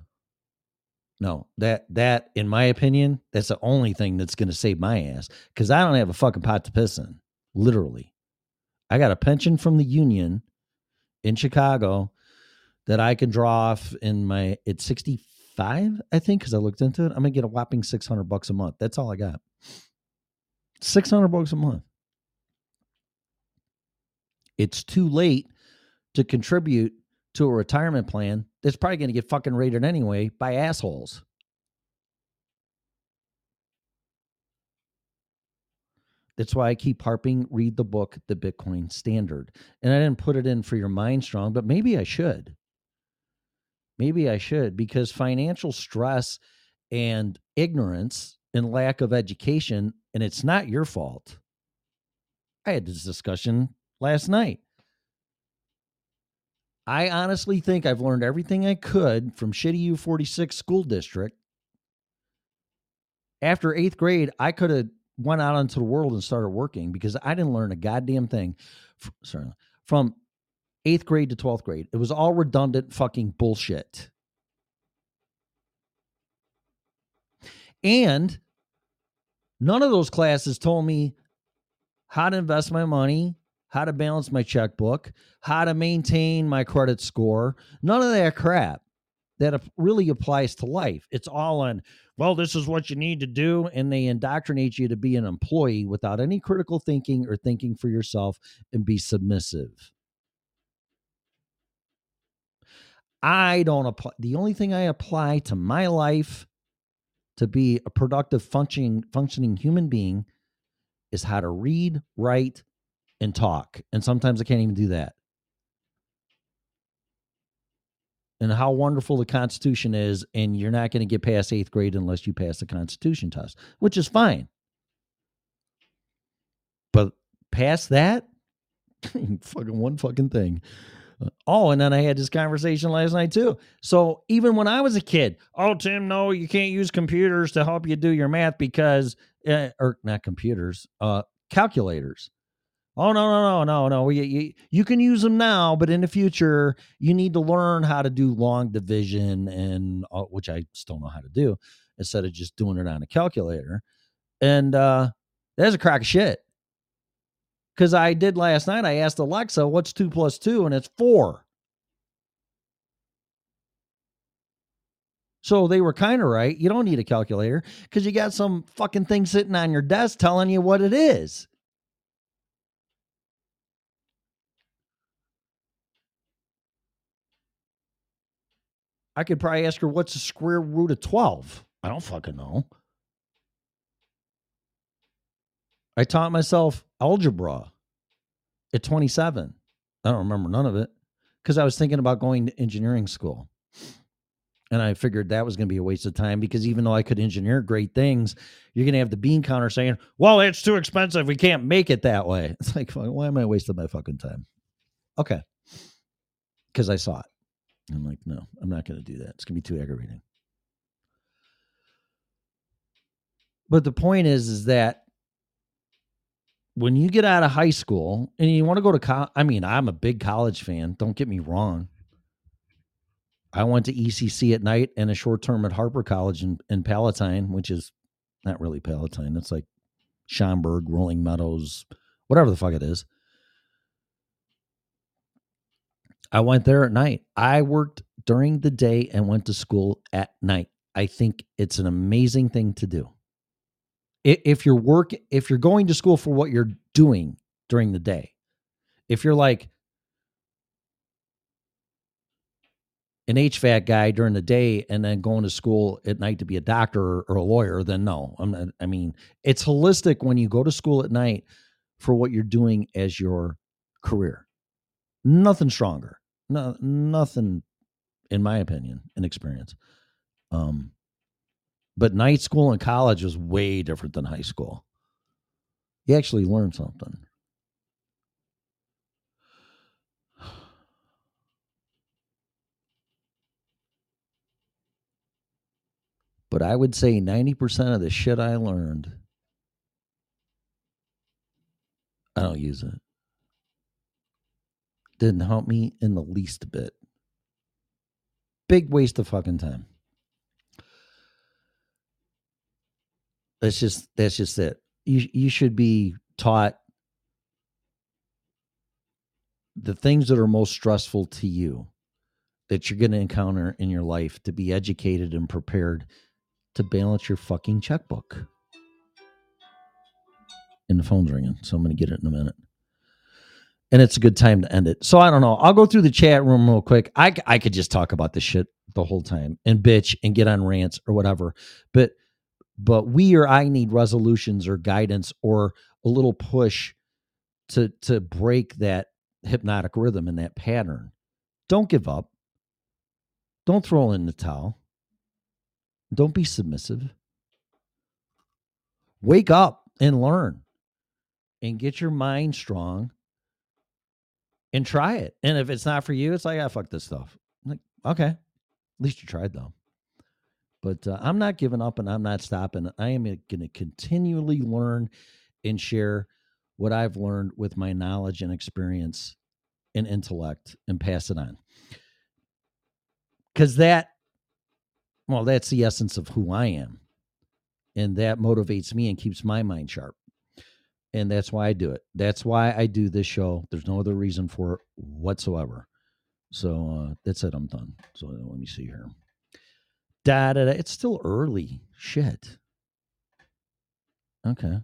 No, that that in my opinion, that's the only thing that's going to save my ass because I don't have a fucking pot to piss in. Literally, I got a pension from the union in Chicago that I can draw off in my it's sixty five, I think, because I looked into it. I'm gonna get a whopping six hundred bucks a month. That's all I got. Six hundred bucks a month. It's too late to contribute to a retirement plan that's probably going to get fucking raided anyway by assholes. That's why I keep harping read the book, The Bitcoin Standard. And I didn't put it in for your mind strong, but maybe I should. Maybe I should because financial stress and ignorance and lack of education, and it's not your fault. I had this discussion last night. I honestly think I've learned everything I could from shitty U46 school district. After eighth grade, I could have went out into the world and started working because I didn't learn a goddamn thing. Sorry, from eighth grade to 12th grade. It was all redundant fucking bullshit. And none of those classes told me how to invest my money, how to balance my checkbook, how to maintain my credit score. None of that crap that really applies to life. It's all on, well, this is what you need to do. And they indoctrinate you to be an employee without any critical thinking or thinking for yourself and be submissive. I don't apply. The only thing I apply to my life to be a productive functioning functioning human being is how to read, write, and talk. And sometimes I can't even do that. And how wonderful the Constitution is, and you're not going to get past eighth grade unless you pass the Constitution test, which is fine. But past that, <laughs> fucking one fucking thing. Oh, and then I had this conversation last night too. So even when I was a kid, oh Tim, no, you can't use computers to help you do your math because, uh, or not computers, uh, calculators. Oh no no no no no! You, you, you can use them now, but in the future, you need to learn how to do long division and uh, which I still know how to do instead of just doing it on a calculator. And uh, that's a crack of shit because I did last night. I asked Alexa, what's two plus two? And it's four. So they were kind of right. You don't need a calculator because you got some fucking thing sitting on your desk telling you what it is. I could probably ask her, what's the square root of 12? I don't fucking know. I taught myself algebra at 27. I don't remember none of it because I was thinking about going to engineering school. And I figured that was going to be a waste of time because even though I could engineer great things, you're going to have the bean counter saying, well, it's too expensive. We can't make it that way. <laughs> It's like, why am I wasting my fucking time? Okay. Because I saw it. I'm like, no, I'm not going to do that. It's going to be too aggravating. But the point is, is that when you get out of high school and you want to go to college, I mean, I'm a big college fan. Don't get me wrong. I went to ECC at night and a short term at Harper College in, in Palatine, which is not really Palatine. It's like Schaumburg, Rolling Meadows, whatever the fuck it is. I went there at night. I worked during the day and went to school at night. I think it's an amazing thing to do if you're work if you're going to school for what you're doing during the day if you're like an HVAC guy during the day and then going to school at night to be a doctor or a lawyer, then no. Not, I mean, it's holistic when you go to school at night for what you're doing as your career. Nothing stronger. No, nothing, in my opinion and experience. Um, but night school and college is way different than high school. You actually learn something. But I would say 90% of the shit I learned, I don't use it. Didn't help me in the least bit. Big waste of fucking time. That's just that's just it. You you should be taught the things that are most stressful to you that you're going to encounter in your life to be educated and prepared to balance your fucking checkbook. And the phone's ringing, so I'm going to get it in a minute. And it's a good time to end it. So I don't know. I'll go through the chat room real quick. I, I could just talk about this shit the whole time and bitch and get on rants or whatever. But but we or I need resolutions or guidance or a little push to to break that hypnotic rhythm and that pattern. Don't give up. Don't throw in the towel. Don't be submissive. Wake up and learn and get your mind strong and try it. And if it's not for you, it's like, ah, fuck this stuff. I'm like, okay. At least you tried though. But uh, I'm not giving up and I'm not stopping. I am going to continually learn and share what I've learned with my knowledge and experience and intellect and pass it on. Because that, well, that's the essence of who I am. And that motivates me and keeps my mind sharp. And that's why I do it. That's why I do this show. There's no other reason for it whatsoever. So uh, that's it. I'm done. So let me see here. Da, da, da. It's still early. Shit. Okay.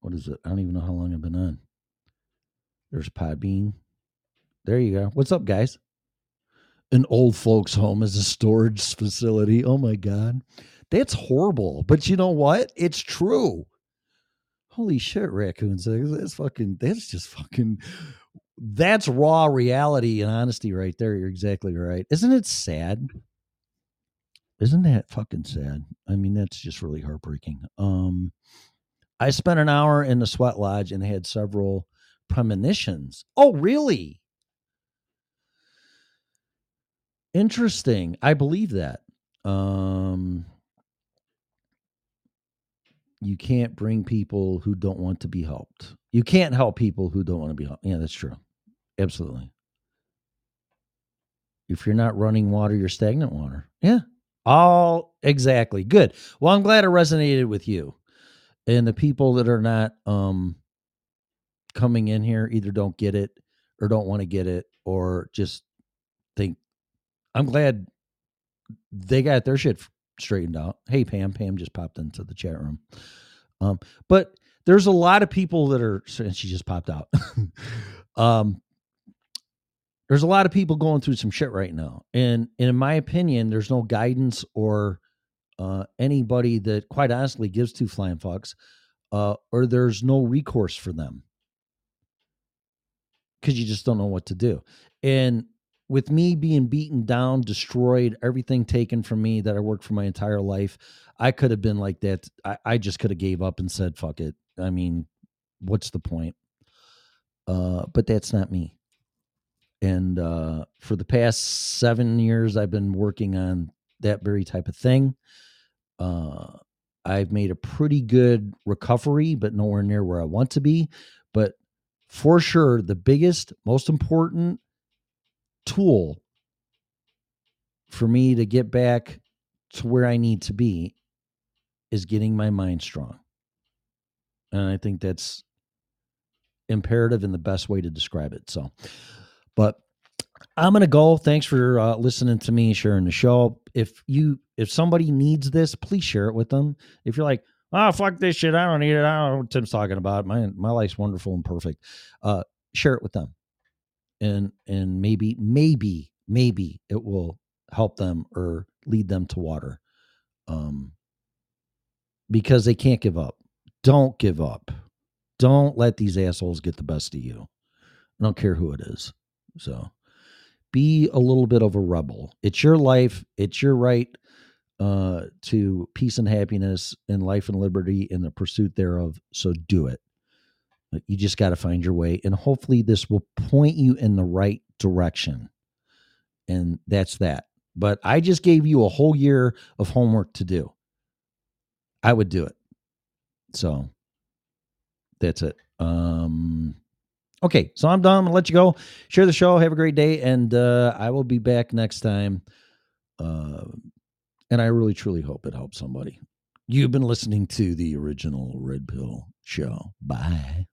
What is it? I don't even know how long I've been on. There's Podbean. There you go. What's up, guys? An old folks' home is a storage facility. Oh my God. That's horrible. But you know what? It's true. Holy shit, raccoons. That's fucking, that's just fucking, that's raw reality and honesty right there. You're exactly right. Isn't it sad? Isn't that fucking sad? I mean, that's just really heartbreaking. Um, I spent an hour in the sweat lodge and had several premonitions. Oh, really? Interesting. I believe that. Um, you can't bring people who don't want to be helped. You can't help people who don't want to be helped. Yeah, that's true. Absolutely. If you're not running water, you're stagnant water. Yeah. All exactly. Good. Well, I'm glad it resonated with you. And the people that are not um coming in here either don't get it or don't want to get it or just think I'm glad they got their shit straightened out. Hey, Pam. Pam just popped into the chat room. Um, but there's a lot of people that are, and she just popped out. <laughs> um, there's a lot of people going through some shit right now. And, and in my opinion, there's no guidance or uh, anybody that quite honestly gives two flying fucks, uh, or there's no recourse for them because you just don't know what to do. And with me being beaten down, destroyed, everything taken from me that I worked for my entire life, I could have been like that. I, I just could have gave up and said, fuck it. I mean, what's the point? Uh, but that's not me. And uh, for the past seven years, I've been working on that very type of thing. Uh, I've made a pretty good recovery, but nowhere near where I want to be. But for sure, the biggest, most important tool for me to get back to where I need to be is getting my mind strong. And I think that's imperative in the best way to describe it. So, but I'm going to go. Thanks for uh, listening to me, sharing the show. If you, if somebody needs this, please share it with them. If you're like, oh, fuck this shit. I don't need it. I don't know what Tim's talking about. My, my life's wonderful and perfect. Uh, share it with them and and maybe maybe maybe it will help them or lead them to water um because they can't give up. Don't give up. Don't let these assholes get the best of you. I don't care who it is. So be a little bit of a rebel. It's your life. It's your right uh to peace and happiness and life and liberty in the pursuit thereof. So do it you just got to find your way. And hopefully, this will point you in the right direction. And that's that. But I just gave you a whole year of homework to do. I would do it. So that's it. Um, okay, so I'm done. I'm gonna let you go. Share the show. Have a great day, and uh, I will be back next time Uh, and I really, truly hope it helps somebody. You've been listening to the original Red Pill Show. Bye.